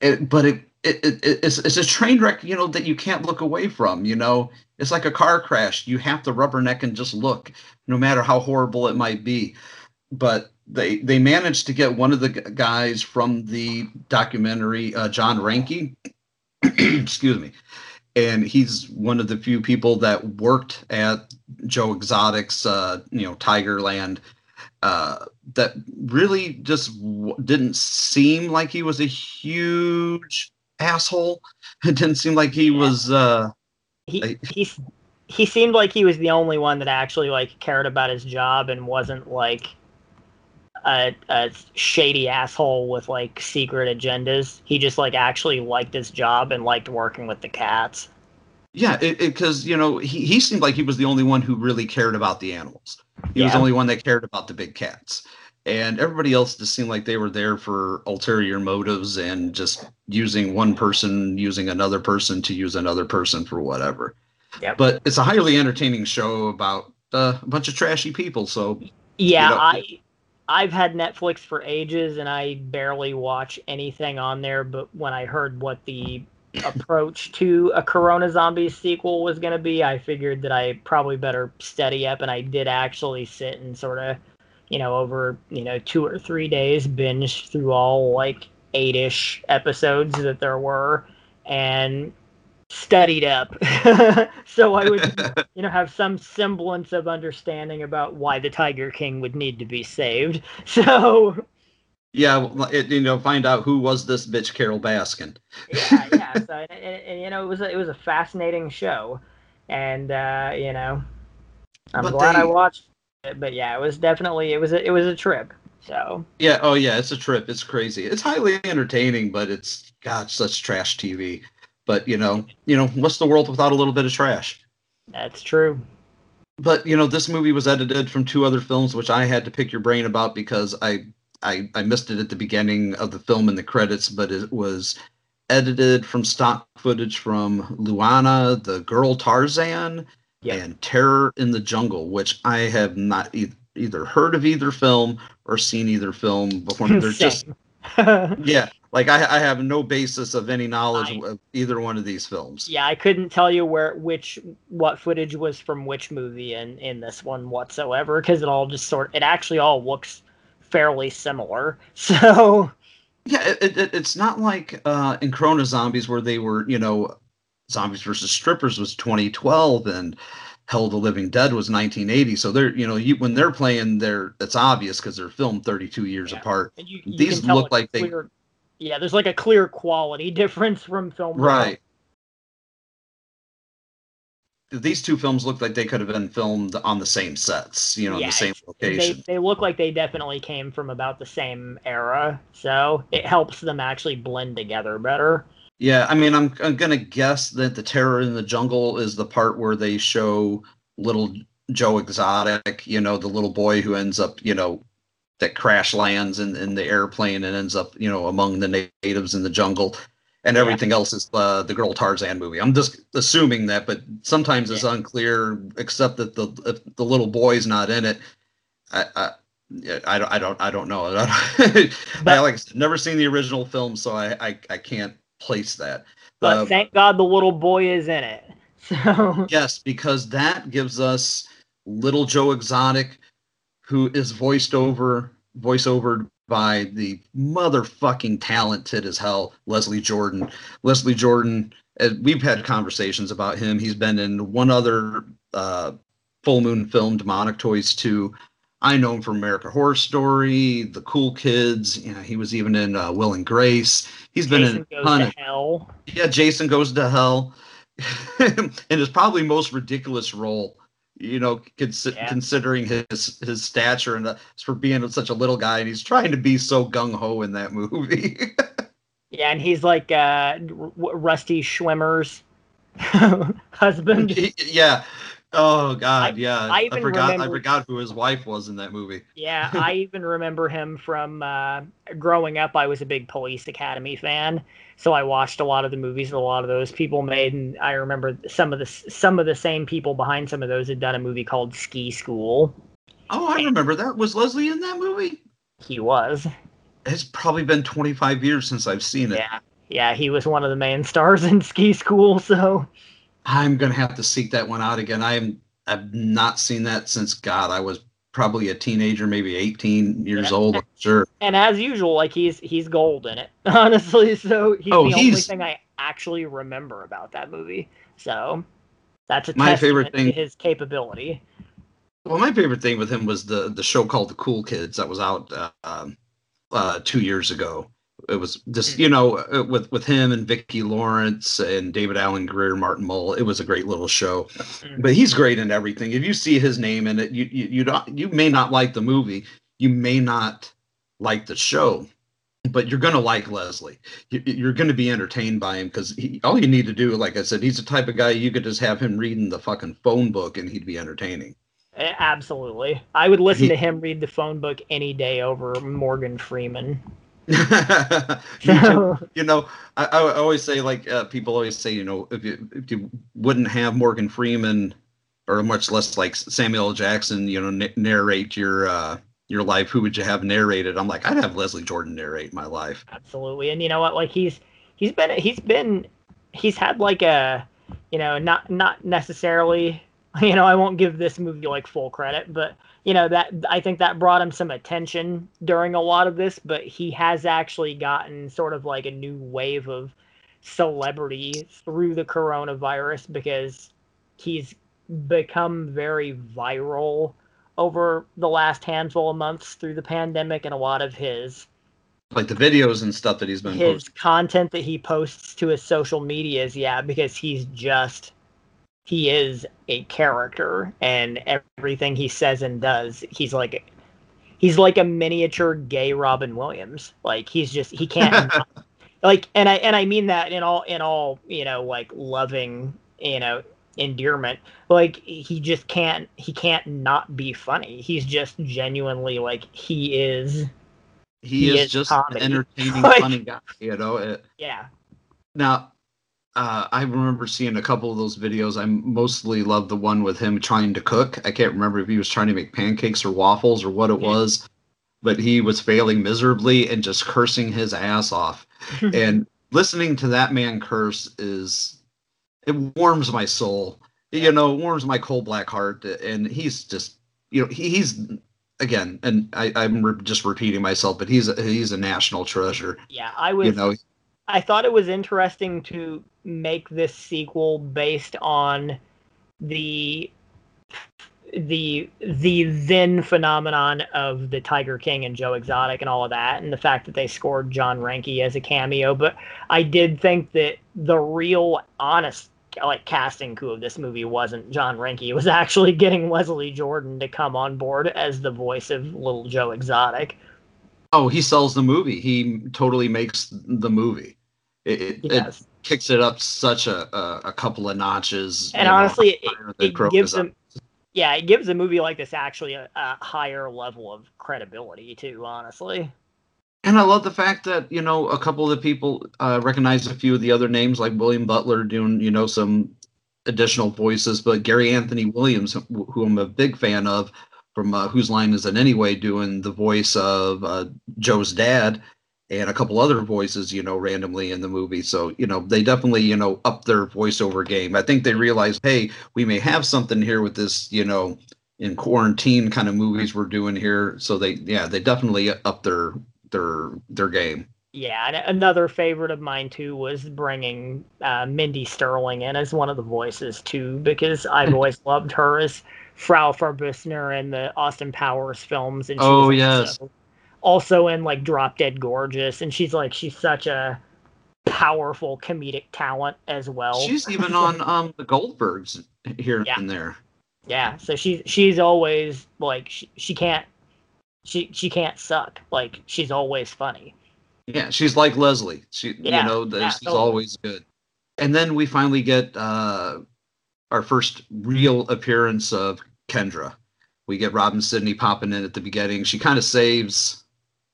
it, but it, it, it it's, it's a train wreck, you know, that you can't look away from. You know, it's like a car crash. You have to rubberneck and just look, no matter how horrible it might be. But they they managed to get one of the guys from the documentary, uh, John Reinke. excuse me, and he's one of the few people that worked at Joe Exotic's, uh, you know, Tigerland. Uh, that really just w- didn't seem like he was a huge asshole. It didn't seem like he was. Uh, he he he seemed like he was the only one that actually like cared about his job and wasn't like a, a shady asshole with like secret agendas. He just like actually liked his job and liked working with the cats. Yeah, because you know he, he seemed like he was the only one who really cared about the animals. He was the only one that cared about the big cats, and everybody else just seemed like they were there for ulterior motives and just using one person, using another person to use another person for whatever. Yep. But it's a highly entertaining show about uh, a bunch of trashy people. So Yeah, you know, I I've had Netflix for ages and I barely watch anything on there, but when I heard what the approach to a Corona Zombies sequel was going to be, I figured that I probably better steady up and I did actually sit and sort of, you know, over, you know, 2 or 3 days binge through all like 8ish episodes that there were and studied up so i would you know have some semblance of understanding about why the tiger king would need to be saved so yeah, well, it, you know, find out who was this bitch Carole Baskin. yeah yeah so and, and, and, you know it was a, it was a fascinating show and uh you know i'm But glad i watched it but yeah it was definitely it was a, it was a trip so Yeah, oh yeah, it's a trip. It's crazy. It's highly entertaining, but it's God, such trash TV. But you know, you know, what's the world without a little bit of trash? that's true But you know, this movie was edited from two other films, which I had to pick your brain about because I I, I missed it at the beginning of the film in the credits, but it was edited from stock footage from Luana, the girl Tarzan, and Terror in the Jungle, which I have not e- either heard of either film or seen either film before. They're just yeah, like I, I have no basis of any knowledge of either one of these films. yeah i couldn't tell you where which what footage was from which movie in in this one whatsoever because it all just sort it actually all looks fairly similar so Yeah, it, it, it's not like uh, in Corona Zombies where they were, you know, Zombies versus Strippers was 2012 and Hell of the Living Dead was 1980. So they're, you know, you, when they're playing, they're it's obvious because they're filmed 32 years apart. and you, you These look like they yeah there's like a clear quality difference from film right. These two films look like they could have been filmed on the same sets, you know, in Yeah, the same location. They, they look like they definitely came from about the same era, so it helps them actually blend together better. Yeah, I mean, I'm, I'm gonna guess that the terror in the jungle is the part where they show little Joe Exotic, you know, the little boy who ends up, you know, that crash lands in, in the airplane and ends up, you know, among the natives in the jungle, and Yeah. everything else is uh, the girl Tarzan movie. I'm just assuming that, but sometimes it's unclear, except that the if the little boy's not in it. I, I I don't, I don't, I don't know. I, like I said, never seen the original film, so I, I, I can't place that. But Uh, thank God the little boy is in it. So yes, because that gives us little Joe Exotic, who is voiced over, voice over by the motherfucking talented as hell Leslie Jordan. Leslie Jordan, uh, we've had conversations about him. He's been in one other uh, full moon film, Demonic Toys 2. I know him from America Horror Story, The Cool Kids. You know, he was even in uh, Will and Grace. He's been in goes to hell. yeah, Jason goes to hell, and his probably most ridiculous role. You know, cons- considering his his stature and uh, for being such a little guy, and he's trying to be so gung ho in that movie. Yeah, and he's like uh, Rusty Schwimmer's husband. yeah. Oh God, yeah. I I, forgot. I forgot who his wife was in that movie. Yeah, I even remember him from uh, growing up. I was a big Police Academy fan, so I watched a lot of the movies that a lot of those people made, and I remember some of the some of the same people behind some of those had done a movie called Ski School. Oh, I remember that. Was Leslie in that movie? He was. It's probably been 25 years since I've seen it. Yeah, yeah, he was one of the main stars in Ski School. So I'm gonna have to seek that one out again. I'm I've not seen that since God. I was probably a teenager, maybe 18 years Yeah. old. I'm sure. and as usual, like he's he's gold in it, honestly. So he's Oh, the only thing I actually remember about that movie. So that's a My favorite thing- his capability. Well, my favorite thing with him was the the show called The Cool Kids that was out uh, um, uh, two years ago. It was just you know uh, with with him and Vicki Lawrence and David Alan Grier, Martin Mull. It was a great little show. But he's great in everything. If you see his name in it, you you you don't you may not like the movie, you may not like the show, but you're gonna like Leslie. You, you're gonna be entertained by him because all you need to do, like I said, he's the type of guy you could just have him reading the fucking phone book and he'd be entertaining. Absolutely, I would listen He- to him read the phone book any day over Morgan Freeman. You know, I, I always say like uh, people always say, you know, if you if you wouldn't have Morgan Freeman or much less like Samuel Jackson, you know, n- narrate your uh, your life, who would you have narrated? I'm like, I'd have Leslie Jordan narrate my life. Absolutely, and you know what? Like he's he's been he's been he's had like a you know not not necessarily you know I won't give this movie like full credit, but you know that I think that brought him some attention during a lot of this, but he has actually gotten sort of like a new wave of celebrity through the coronavirus because he's become very viral over the last handful of months through the pandemic and a lot of his Like the videos and stuff that he's been his posting. content that he posts to his social medias yeah because he's just he is a character and everything he says and does he's like he's like a miniature gay robin williams like he's just he can't like and i and i mean that in all in all you know like loving you know endearment like he just can't he can't not be funny he's just genuinely like he is He, he is, is just comedy. an entertaining, Like- funny guy. You know. It, yeah Now, uh, I remember seeing a couple of those videos. I mostly love the one with him trying to cook. I can't remember if he was trying to make pancakes or waffles or what it was, but he was failing miserably and just cursing his ass off. and listening to that man curse is it warms my soul. You know, it warms my cold black heart. And he's just, you know, he, he's again, and I, I'm re- just repeating myself, but he's a, he's a national treasure. yeah i was You know, I thought it was interesting to make this sequel based on the the the then phenomenon of the Tiger King and Joe Exotic and all of that, and the fact that they scored John Reinke as a cameo. But I did think that the real honest like casting coup of this movie wasn't John Reinke. It was actually getting Leslie Jordan to come on board as the voice of Little Joe Exotic. Oh, he sells the movie. He totally makes the movie. It, it, it kicks it up such a a, a couple of notches. and you know, honestly, it, it gives them, yeah, it gives a movie like this actually a, a higher level of credibility too. Honestly, And I love the fact that you know a couple of the people uh, recognize a few of the other names, like William Butler doing you know some additional voices, but Gary Anthony Williams, who who I'm a big fan of, from uh, Whose Line Is It Anyway, doing the voice of uh, Joe's dad, and a couple other voices, you know, randomly in the movie. So you know they definitely you know up their voiceover game. I think they realize, hey, we may have something here with this, you know. In quarantine kind of movies we're doing here, so they yeah they definitely up their their their game. yeah. And another favorite of mine too was bringing uh, Mindy Sterling in as one of the voices too, because I've always loved her as Frau Farbissina in the Austin Powers films, and she Oh, yes. Also in like Drop Dead Gorgeous, and she's like she's such a powerful comedic talent as well. She's even on um the Goldbergs here Yeah. and there. Yeah, so she's she's always like she, she can't she she can't suck. Like she's always funny. Yeah, she's like Leslie. She, Yeah, you know, yeah, she's totally. always good. And then we finally get uh, our first real appearance of Kendra. We get Robin Sydney popping in at the beginning. She kind of saves,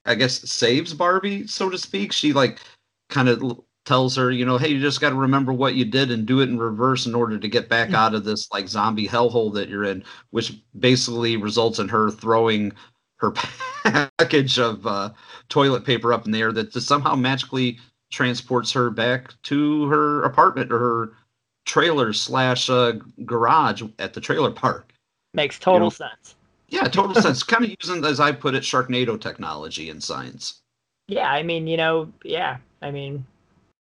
I guess, saves Barbie, so to speak. She like kind of l- tells her, you know, hey, you just got to remember what you did and do it in reverse in order to get back out of this like zombie hellhole that you're in, which basically results in her throwing her package of uh, toilet paper up in the air that just somehow magically transports her back to her apartment or her trailer slash uh, garage at the trailer park. Makes total know, sense. Yeah, total sense. Kind of using, as I put it, Sharknado technology in science. Yeah, I mean, you know, yeah, I mean,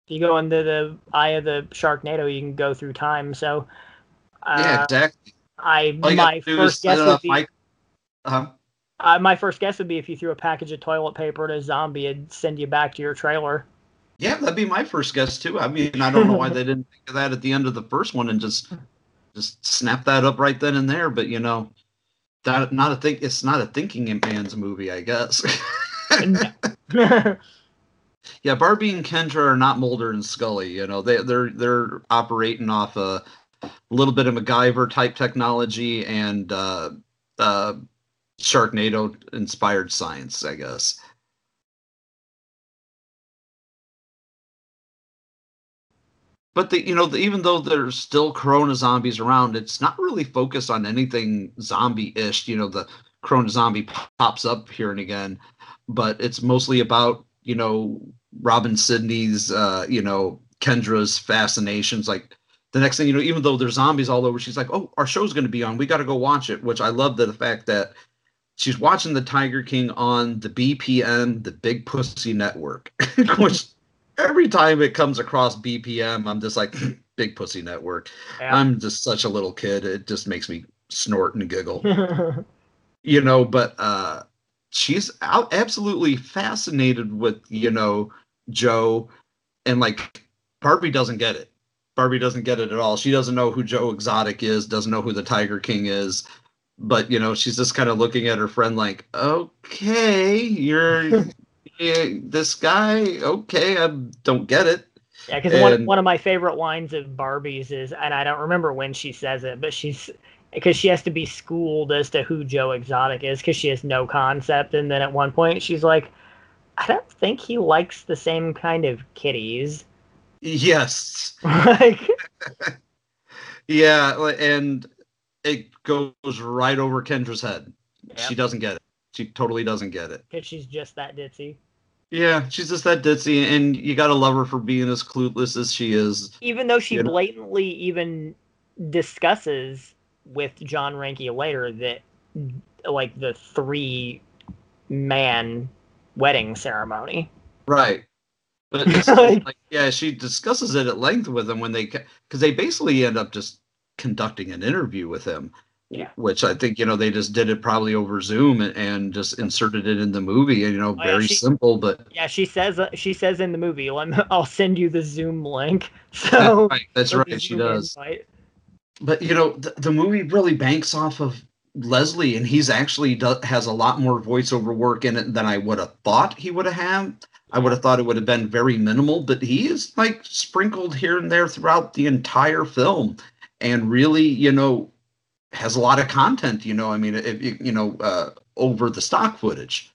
if you go into the eye of the Sharknado, you can go through time. So, uh, yeah, exactly. I All my gotta do is first guess would be Mike. Uh-huh. uh, my first guess would be if you threw a package of toilet paper at a zombie, it'd send you back to your trailer. Yeah, that'd be my first guess too. I mean, I don't know why they didn't think of that at the end of the first one and just just snap that up right then and there. But you know, that not a think. It's not a thinking man's movie, I guess. yeah, Barbie and Kendra are not Mulder and Scully. You know, they they're they're operating off a little bit of MacGyver type technology and uh, uh, Sharknado inspired science, I guess. But the you know the, even though there's still corona zombies around it's not really focused on anything zombie-ish you know the corona zombie pops up here and again but it's mostly about you know robin sydney's uh you know kendra's fascinations like the next thing you know even though there's zombies all over she's like oh our show's going to be on. We got to go watch it which i love the fact that she's watching the tiger king on the bpn the big pussy network which every time it comes across BPN, I'm just like, big pussy network. Yeah. I'm just such a little kid. It just makes me snort and giggle. you know, but uh she's out absolutely fascinated with, you know, Joe and like Barbie doesn't get it. Barbie doesn't get it at all. She doesn't know who Joe Exotic is, doesn't know who the Tiger King is. But you know, she's just kind of looking at her friend like, okay, you're this guy, okay, I don't get it. Yeah, because one, And- one of my favorite lines of Barbie's is, and I don't remember when she says it, but she's because she has to be schooled as to who Joe Exotic is because she has no concept. And then at one point, she's like, I don't think he likes the same kind of kitties. Yes. like, Yeah, and it goes right over Kendra's head. She doesn't get it. She totally doesn't get it. because she's just that ditzy. Yeah, she's just that ditzy, and you gotta love her for being as clueless as she is. Even though she You know? blatantly even discusses with John Reinke later that, like, the three man wedding ceremony. Right. But like, yeah, she discusses it at length with him when they, because they basically end up just conducting an interview with him. Yeah. Which I think you know they just did it probably over Zoom and, and just inserted it in the movie. And you know, Oh, yeah, very she- simple, but Yeah, she says uh, she says in the movie, "Let me, I'll send you the Zoom link." So right, that's right, she does. invite. but you know the, the movie really banks off of leslie and he's actually do, has a lot more voiceover work in it than i would have thought he would have had i would have thought it would have been very minimal but he is like sprinkled here and there throughout the entire film and really you know has a lot of content you know i mean if you you know uh, over the stock footage.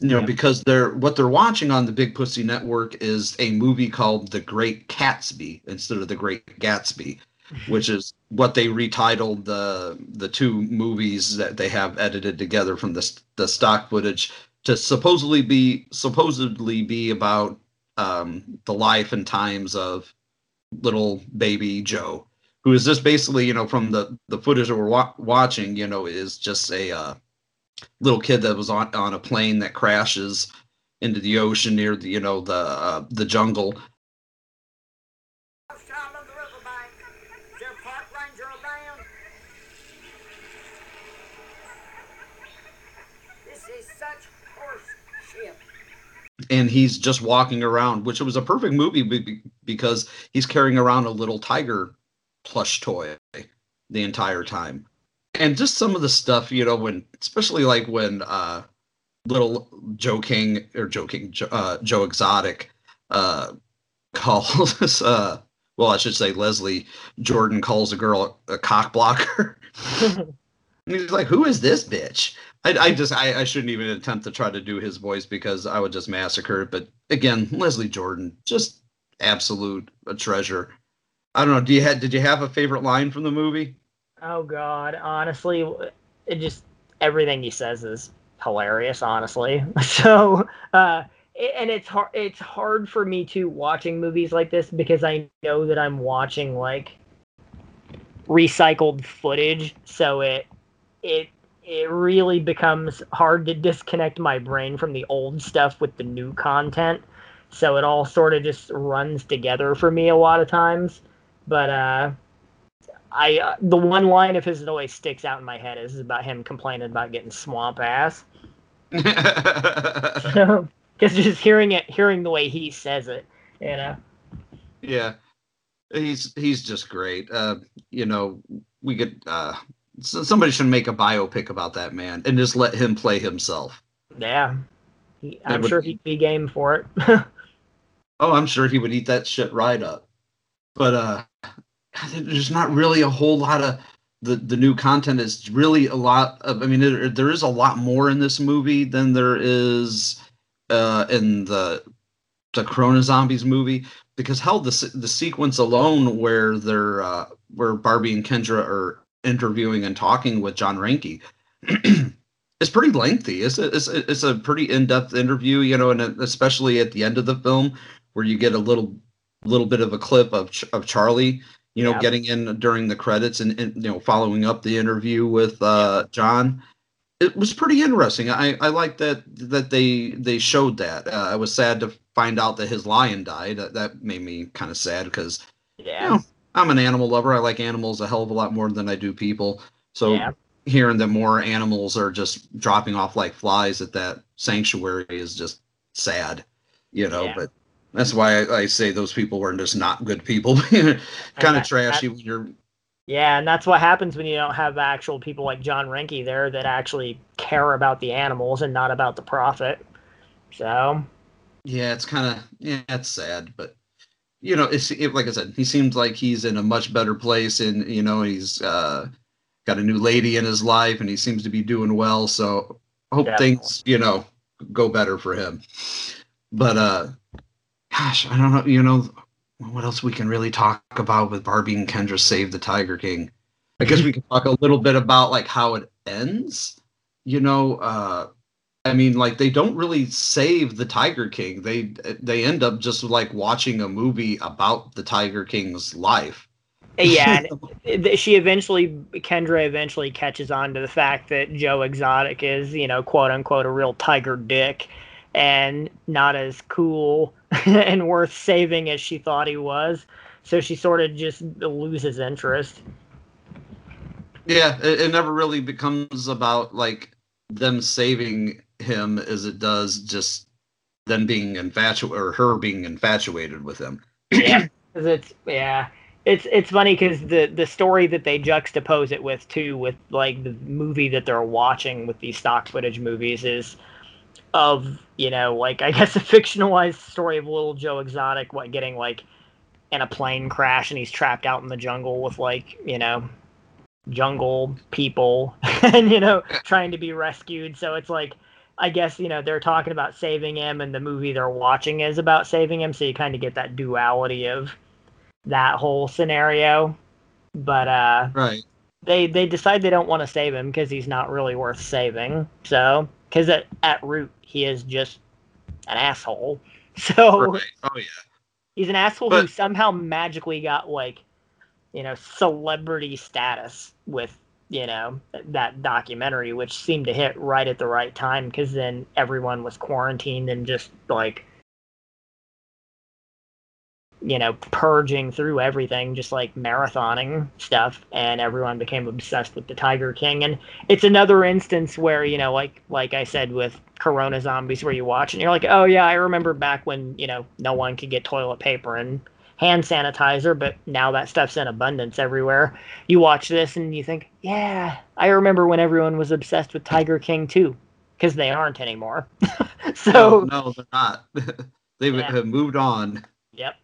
You know because they're what they're watching on the big pussy network is a movie called the great catsby instead of the great gatsby which is what they retitled the the two movies that they have edited together from the the stock footage to supposedly be supposedly be about um, the life and times of little baby Joe, who is just basically you know from the the footage that we're wa- watching, you know, is just a uh, little kid that was on on a plane that crashes into the ocean near the you know the uh, the jungle Child of the riverbank. Is there a park ranger around? This is such horse shit. and he's just walking around, which was a perfect movie be- be- because he's carrying around a little tiger plush toy the entire time. And just some of the stuff, you know, when especially like when uh little Joe King or Joe King, Jo- uh, Joe Exotic uh, calls, uh, well, I should say Leslie Jordan calls a girl a cock blocker. and he's like, "Who is this bitch?" I, I just I, I shouldn't even attempt to try to do his voice because I would just massacre it. But again, Leslie Jordan, just absolute a treasure. I don't know. Do you had did you have a favorite line from the movie? Oh God, honestly, it just everything he says is hilarious. Honestly, so uh, it, and it's hard. It's hard for me to watching movies like this because I know that I'm watching like recycled footage. So it it it really becomes hard to disconnect my brain from the old stuff with the new content. So it all sort of just runs together for me a lot of times. But uh, I uh, the one line of his that always sticks out in my head is about him complaining about getting swamp ass. Because just hearing it, hearing the way he says it, you know. Yeah, he's he's just great. Uh, you know, we could uh, somebody should make a biopic about that man and just let him play himself. Yeah, he, I'm would sure he'd be game for it. Oh, I'm sure he would eat that shit right up. But uh there's not really a whole lot of the the new content is really a lot of I mean there, there is a lot more in this movie than there is uh in the the Corona Zombies movie because hell the the sequence alone where they're uh where Barbie and Kendra are interviewing and talking with John Reinke it's pretty lengthy. It's a, it's a, it's a pretty in-depth interview, you know, and especially at the end of the film where you get a little little bit of a clip of Ch- of Charlie, you know, Yeah. getting in during the credits and, and you know following up the interview with uh, John. It was pretty interesting. I I like that that they they showed that. Uh, I was sad to find out that his lion died. That, that made me kind of sad because yeah, you know, I'm an animal lover. I like animals a hell of a lot more than I do people. So Yeah. hearing that more animals are just dropping off like flies at that sanctuary is just sad, you know. Yeah. But that's why I, I say those people were just not good people. kind of trashy when you're. yeah, and that's what happens when you don't have actual people like John Reinke there that actually care about the animals and not about the profit. So Yeah, it's kind of yeah, it's sad, but you know, it's it, like I said, he seems like he's in a much better place, and you know, he's uh, got a new lady in his life, and he seems to be doing well. So hope Definitely. things you know go better for him. But uh, gosh, I don't know. You know, what else we can really talk about with Barbie and Kendra save the Tiger King? I guess we can talk a little bit about like how it ends. You know, uh, I mean, like they don't really save the Tiger King. They they end up just like watching a movie about the Tiger King's life. yeah, and it- she eventually Kendra eventually catches on to the fact that Joe Exotic is, you know, quote unquote a real tiger dick and not as cool and worth saving as she thought he was. So she sort of just loses interest. Yeah, it, it never really becomes about like them saving him as it does just them being infatuated or her being infatuated with him. yeah, it's yeah, it's it's funny because the the story that they juxtapose it with too, with like the movie that they're watching with these stock footage movies is of you know like I guess a fictionalized story of little Joe Exotic what getting like in a plane crash and he's trapped out in the jungle with like you know jungle people and you know trying to be rescued. So it's like i guess you know they're talking about saving him and the movie they're watching is about saving him. So you kind of get that duality of that whole scenario. But uh Right. they they decide they don't want to save him because he's not really worth saving. So because at, at root he is just an asshole so Right. Oh yeah. He's an asshole who somehow magically got like, you know, celebrity status with you know that documentary, which seemed to hit right at the right time because then everyone was quarantined and just like, you know, purging through everything, just like marathoning stuff, and everyone became obsessed with the Tiger King. And it's another instance where you know, like like I said with Corona Zombies, where you watch and you're like, oh yeah, I remember back when you know no one could get toilet paper and hand sanitizer, but now that stuff's in abundance everywhere. You watch this and you think, yeah, I remember when everyone was obsessed with Tiger King too. because they aren't anymore. No, so no, they're not. they Yeah. have moved on. yep,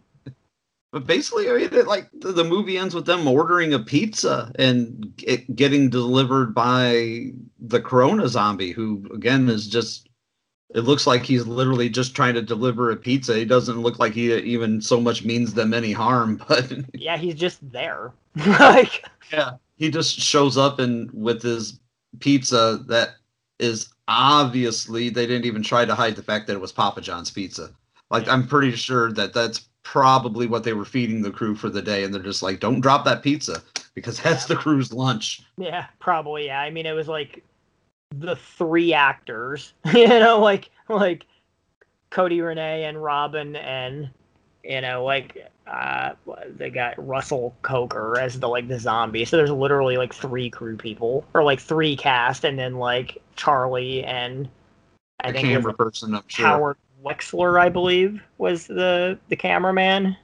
But basically, I mean, it, like the, the movie ends with them ordering a pizza and it getting delivered by the Corona zombie, who again is just. It looks like he's literally just trying to deliver a pizza. He doesn't look like he even so much means them any harm, but yeah, he's just there. like yeah, he just shows up and with his pizza that is obviously they didn't even try to hide the fact that it was Papa John's pizza. Like I'm pretty sure that that's probably what they were feeding the crew for the day, and they're just like, "Don't drop that pizza," because that's the crew's lunch. Yeah, probably. Yeah. I mean, it was like the three actors, you know, like like Cody Renee and Robin and you know, like uh they got Russell Coker as the like the zombie. So there's literally like three crew people or like three cast and then like Charlie and I The think camera person, I'm sure. Howard Wexler, I believe, was the the cameraman.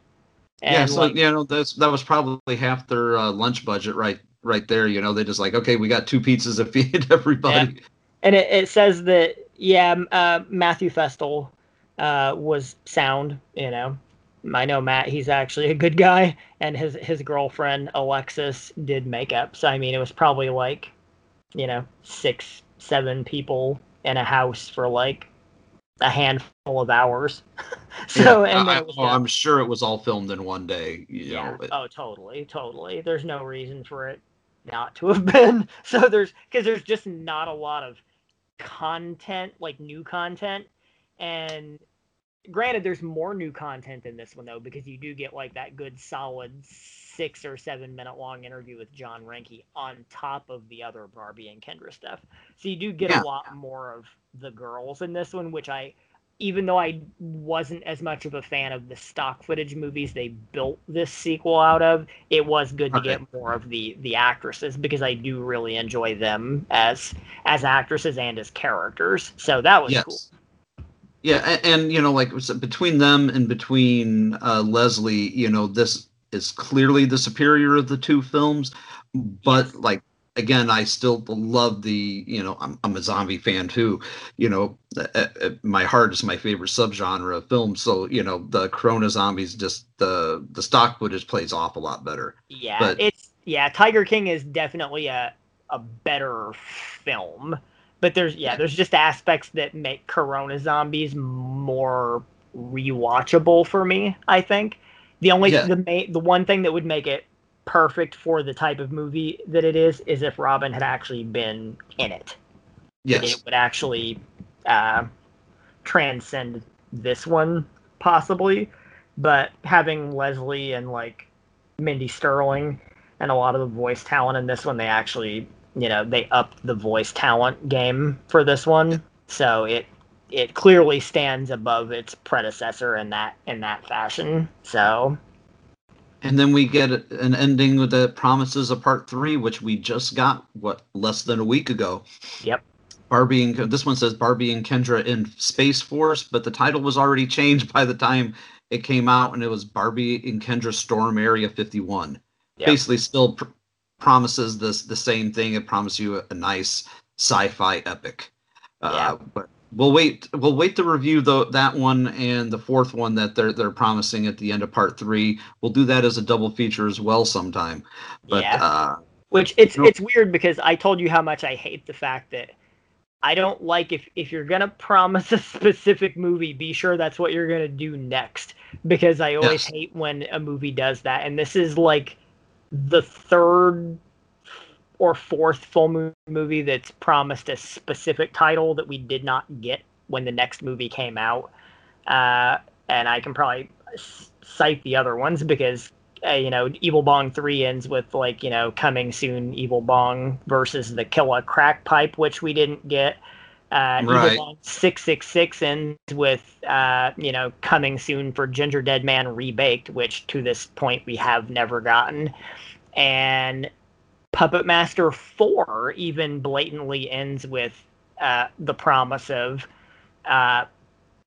yeah, so like, you know that's that was probably half their uh, lunch budget right right there. You know, they just like, okay, we got two pizzas to feed everybody. and it, it says that yeah uh, matthew festel uh, was sound you know i know matt he's actually a good guy and his his girlfriend alexis did makeup so i mean it was probably like you know six seven people in a house for like a handful of hours so Yeah, and I, was oh, I'm sure it was all filmed in one day. You yeah. know, it- Oh, totally, totally. There's no reason for it not to have been. So there's because there's just not a lot of content, like new content. And granted, there's more new content in this one though, because you do get like that good solid six or seven minute long interview with John Reinke on top of the other Barbie and Kendra stuff. So you do get Yeah. a lot more of the girls in this one, which I even though I wasn't as much of a fan of the stock footage movies they built this sequel out of, it was good to get more of the the actresses because I do really enjoy them as as actresses and as characters. So that was yes. cool. Yeah, and, and you know, like between them and between uh, Leslie, you know, this is clearly the superior of the two films. But like again, I still love the, you know, I'm I'm a zombie fan too. You know, uh, uh, my heart is my favorite subgenre of film. So you know, the Corona zombies, just the the stock footage plays off a lot better. Yeah, But- it's yeah, Tiger King is definitely a a better film. But there's yeah, there's just aspects that make Corona Zombies more rewatchable for me, I think. The only Yeah. the main the one thing that would make it perfect for the type of movie that it is is if Robin had actually been in it. Yes. It would actually uh, transcend this one possibly, but having Leslie and like Mindy Sterling and a lot of the voice talent in this one, they actually, you know, they upped the voice talent game for this one. So it it clearly stands above its predecessor in that in that fashion. So And then we get an ending with the promises of part three, which we just got what less than a week ago. Yep. Barbie and this one says Barbie and Kendra in Space Force, but the title was already changed by the time it came out, and it was Barbie and Kendra Storm Area 51. Yep. Basically, still pr- promises this the same thing. It promises you a, a nice sci-fi epic. Uh, But we'll wait. We'll wait to review the, that one and the fourth one that they're they're promising at the end of part three. We'll do that as a double feature as well sometime. But Yeah. uh, Which it's Nope. it's weird because I told you how much I hate the fact that I don't like if if you're gonna promise a specific movie, be sure that's what you're gonna do next. Because I always Yes. hate when a movie does that, and this is like the third or fourth full moon movie that's promised a specific title that we did not get when the next movie came out. Uh, and I can probably s- cite the other ones because uh, you know, Evil Bong 3 ends with, like, you know, coming soon Evil Bong versus the Killa Crack Pipe, which we didn't get. Uh, Right. Evil Bong 666 ends with, uh, you know, coming soon for Gingerdead Man Rebaked, which to this point we have never gotten. And Puppet Master 4 even blatantly ends with uh, the promise of uh,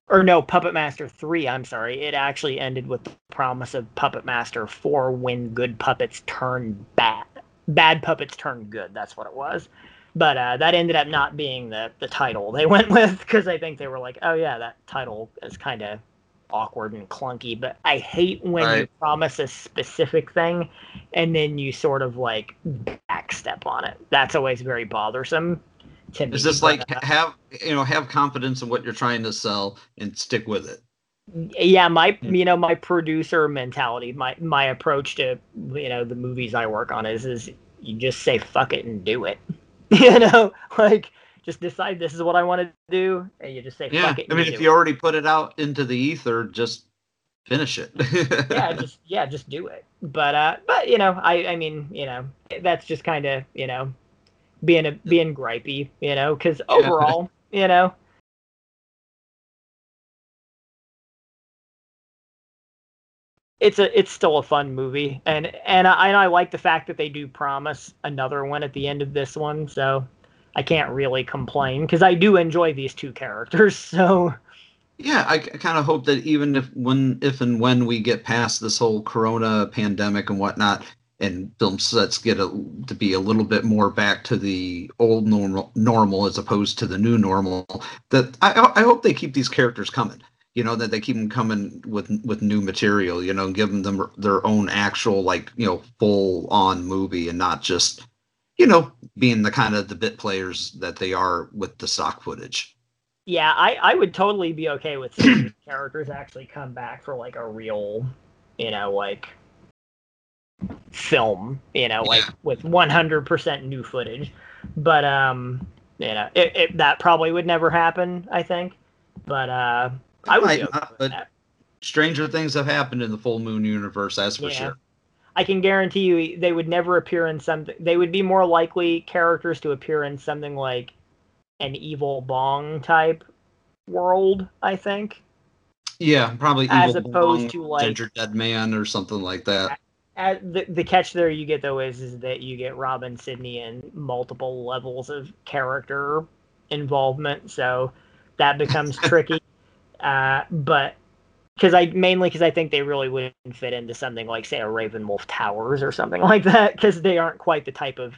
or no, Puppet Master 3, I'm sorry. It actually ended with the promise of Puppet Master 4 when good puppets turn bad. Bad puppets turn good, that's what it was. but uh, that ended up not being the the title they went with because I think they were like, oh yeah, that title is kind of awkward and clunky. But I hate when you promise a specific thing and then you sort of like backstep on it. That's always very bothersome to me. It's just like uh, have you know have confidence in what you're trying to sell and stick with it. yeah my you know my producer mentality my my approach to you know the movies i work on is is you just say fuck it and do it you know like just decide this is what i want to do and you just say Yeah, fuck it I mean, if it. you already put it out into the ether, just finish it. yeah just yeah just do it but uh but you know i i mean you know that's just kind of you know being a being gripey you know because overall you know it's a it's still a fun movie and and I, and I like the fact that they do promise another one at the end of this one so I can't really complain because I do enjoy these two characters so Yeah, I, kind of hope that even if when if and when we get past this whole Corona pandemic and whatnot, and film sets get a, to be a little bit more back to the old normal normal as opposed to the new normal, that I I hope they keep these characters coming. You know that they keep them coming with with new material. You know, giving them their own actual like you know full on movie and not just you know being the kind of the bit players that they are with the stock footage. yeah I I would totally be okay with characters actually come back for like a real you know like film you know like with 100% new footage but um you know it, it, that probably would never happen I think but uh I would Might be okay not, with but that. stranger things have happened in the full moon universe that's for Yeah. sure I can guarantee you they would never appear in something. They would be more likely characters to appear in something like an evil bong type world. I think. yeah probably As opposed to, like- Gingerdead Man or something like that Uh, the the catch there you get though is is that you get Robin Sydney in multiple levels of character involvement, so that becomes tricky. Uh, but because I mainly because I think they really wouldn't fit into something like say a Ravenwolf Towers or something like that because they aren't quite the type of.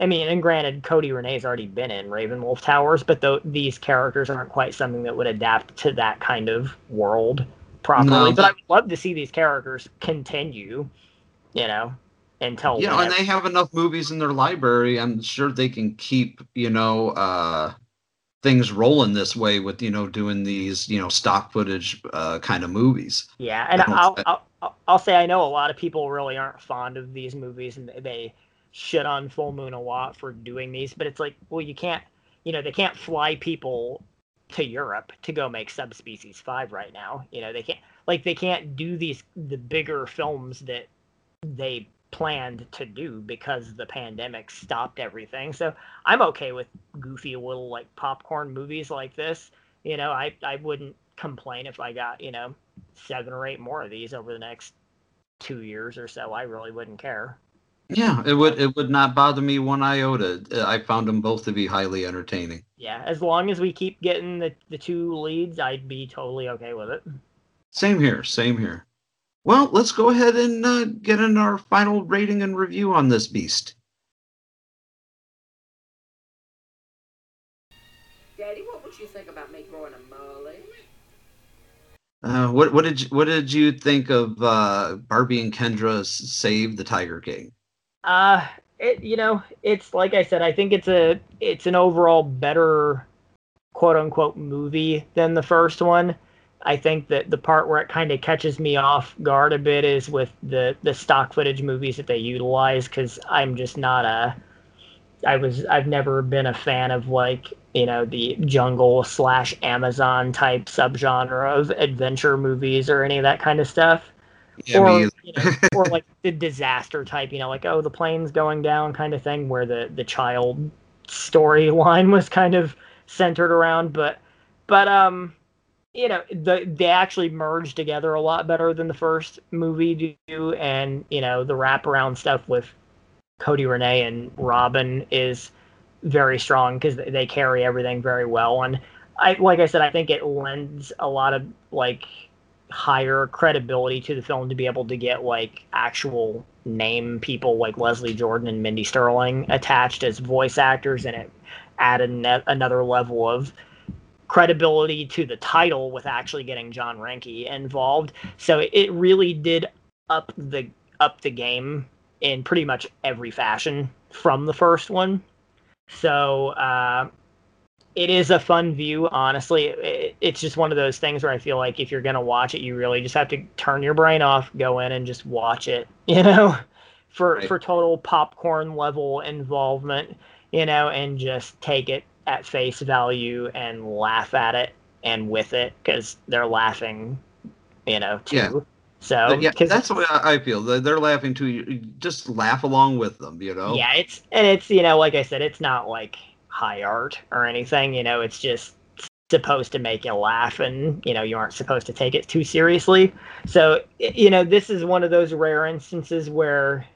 I mean, and granted, Cody Renee's already been in Ravenwolf Towers, but though these characters aren't quite something that would adapt to that kind of world properly. No, but I would love to see these characters continue, you know, until you know and they have enough movies in their library i'm sure they can keep you know uh things rolling this way with you know doing these you know stock footage uh kind of movies Yeah, and I I'll I'll I'll say I know a lot of people really aren't fond of these movies, and they shit on Full Moon a lot for doing these. But it's like, well, you can't, you know, they can't fly people to Europe to go make Subspecies Five right now. You know, they can't like they can't do these the bigger films that they planned to do because the pandemic stopped everything. So I'm okay with goofy little like popcorn movies like this. You know, I I wouldn't complain if I got you know seven or eight more of these over the next two years or so. I really wouldn't care. yeah it would it would not bother me one iota Uh, i found them both to be highly entertaining Yeah, as long as we keep getting the, the two leads, I'd be totally okay with it. Same here, same here. Well, let's go ahead and uh, get in our final rating and review on this beast. Daddy, what would you think about me growing a mullet? Uh, what what did you, what did you think of uh, Barbie and Kendra Save the Tiger King? Uh it you know, it's like I said, I think it's a it's an overall better quote unquote movie than the first one. I think that the part where it kind of catches me off guard a bit is with the the stock footage movies that they utilize cuz I'm just not a I was I've never been a fan of like you know the jungle slash Amazon type subgenre of adventure movies or any of that kind of stuff. Yeah, or you know, or like the disaster type, you know, like oh the plane's going down kind of thing, where the the child storyline was kind of centered around. But but um, you know, the they actually merged together a lot better than the first movie do, and you know the wraparound stuff with Cody Renee and Robin is very strong because they carry everything very well. And I, like I said, I think it lends a lot of like higher credibility to the film to be able to get like actual name people like Leslie Jordan and Mindy Sterling attached as voice actors, and it added ne- another level of credibility to the title with actually getting John Reinke involved. So it really did up the up the game in pretty much every fashion from the first one. So uh, it is a fun view. Honestly, it, it's just one of those things where I feel like if you're gonna watch it, you really just have to turn your brain off, go in and just watch it. You know, for Right. for total popcorn level involvement. You know, and just take it at face value and laugh at it and with it because they're laughing. You know, too. Yeah. So yeah, 'cause that's the way I feel. They're, laughing too. You Just laugh along with them, you know. Yeah, it's and it's you know, like I said, it's not like high art or anything. You know, it's just supposed to make you laugh, and you know, you aren't supposed to take it too seriously. So you know, this is one of those rare instances where,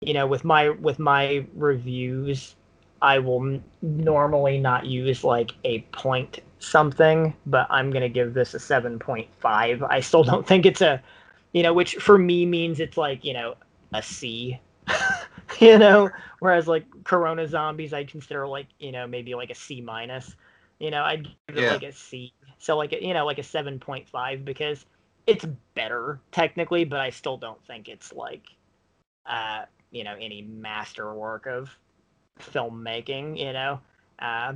you know, with my with my reviews, I will normally not use like a point something, but I'm gonna give this a seven point five. I still don't think it's a, you know, which for me means it's like you know a C you know whereas like corona zombies i'd consider like you know maybe like a c minus you know i'd give it Yeah. like a c so like a, you know like a 7.5 because it's better technically but i still don't think it's like uh you know any masterwork of filmmaking you know uh,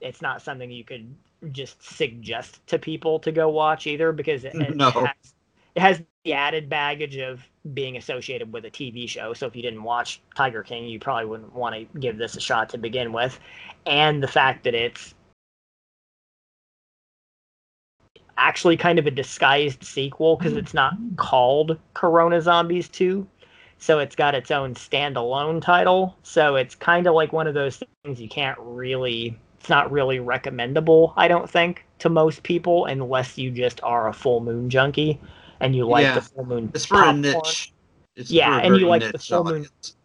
it's not something you could just suggest to people to go watch either because it, it No. has, it has the added baggage of being associated with a TV show. So if you didn't watch Tiger King, you probably wouldn't want to give this a shot to begin with. And the fact that it's actually kind of a disguised sequel because it's not called Corona Zombies 2. So it's got its own standalone title. So it's kind of like one of those things you can't really, it's not really recommendable, I don't think, to most people unless you just are a full moon junkie and you like Yeah. the full moon. It's for a popcorn. niche. It's yeah, and you like the full moon. audience.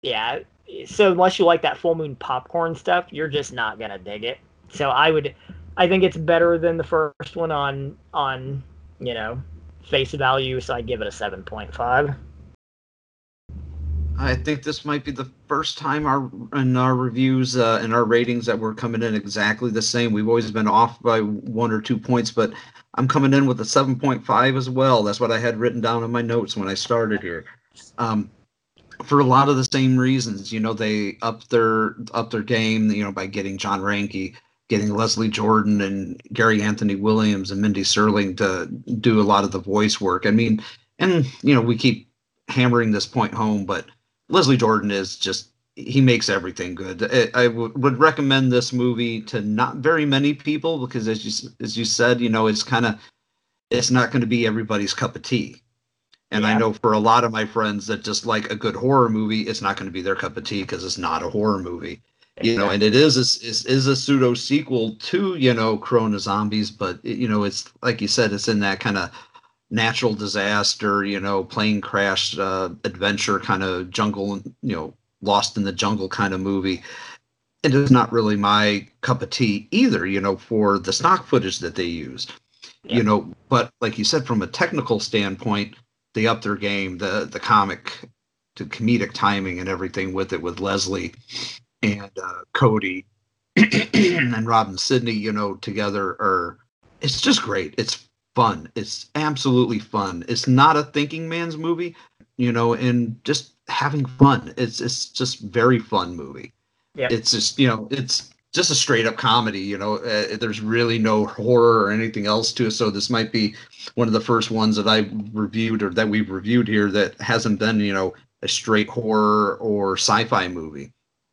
Yeah, so unless you like that full moon popcorn stuff, you're just not gonna dig it. So I would, I think it's better than the first one on on you know face value. So I give it a seven point five. I think this might be the first time our in our reviews uh, and our ratings that we're coming in exactly the same. We've always been off by one or two points, but I'm coming in with a 7.5 as well. That's what I had written down in my notes when I started here. Um, for a lot of the same reasons, you know, they upped their up their game, you know, by getting John Reinke, getting Leslie Jordan and Gary Anthony Williams and Mindy Sterling to do a lot of the voice work. I mean, and you know, we keep hammering this point home, but Leslie Jordan is just he makes everything good. I, I w- would recommend this movie to not very many people because as you as you said, you know, it's kind of it's not going to be everybody's cup of tea. And I know for a lot of my friends that just like a good horror movie, it's not going to be their cup of tea because it's not a horror movie. You know, and it is a, is is a pseudo sequel to you know Corona Zombies, but it- you know it's like you said, it's in that kind of natural disaster, you know, plane crash uh, adventure kind of jungle, you know, lost in the jungle kind of movie. It is not really my cup of tea either, you know, for the stock footage that they use. You know, but like you said, from a technical standpoint, they up their game, the the comic, the comedic timing and everything with it, with Leslie and uh, Cody and Robin Sydney, you know, together are it's just great. It's fun. It's absolutely fun. It's not a thinking man's movie, you know, and just having fun. It's it's just very fun movie. Yeah. It's just you know it's just a straight up comedy. You know, uh, there's really no horror or anything else to it. So this might be one of the first ones that I reviewed or that we've reviewed here that hasn't been you know a straight horror or sci-fi movie.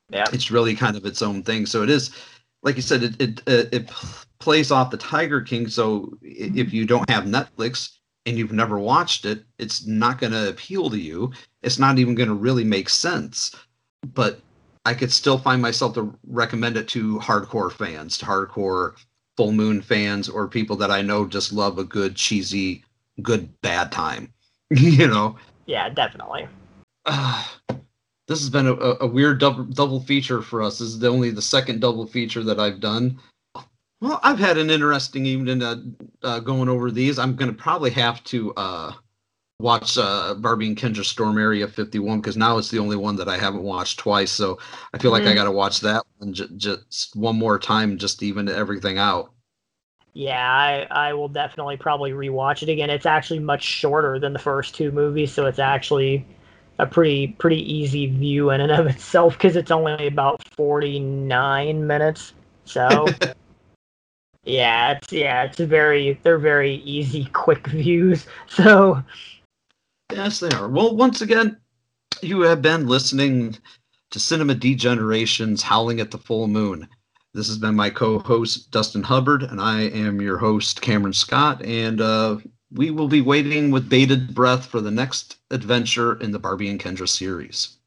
Yeah. It's really kind of its own thing. So it is, like you said, it it it p- plays off the Tiger King. So if you don't have Netflix and you've never watched it, it's not going to appeal to you. It's not even going to really make sense. But I could still find myself to recommend it to hardcore fans, to hardcore Full Moon fans, or people that I know just love a good cheesy, good bad time. you know. Yeah, definitely. Uh, this has been a, a a weird double double feature for us. This is the only the second double feature that I've done. Well, I've had an interesting evening uh, uh, going over these. I'm going to probably have to uh, watch uh, Barbie and Kendra Storm Area 51 because now it's the only one that I haven't watched twice. So I feel like I Mhm. got to watch that one j- just one more time just to even everything out. Yeah, I, I will definitely probably rewatch it again. It's actually much shorter than the first two movies, so it's actually a pretty pretty easy view in and of itself because it's only about 49 minutes. So yeah, it's yeah, it's very they're very easy quick views. So Yes, they are. Well, once again, you have been listening to Cinema Degenerations Howling at the Full Moon. This has been my co host, Dustin Hubbard, and I am your host, Cameron Scott. And uh, we will be waiting with bated breath for the next adventure in the Barbie and Kendra series.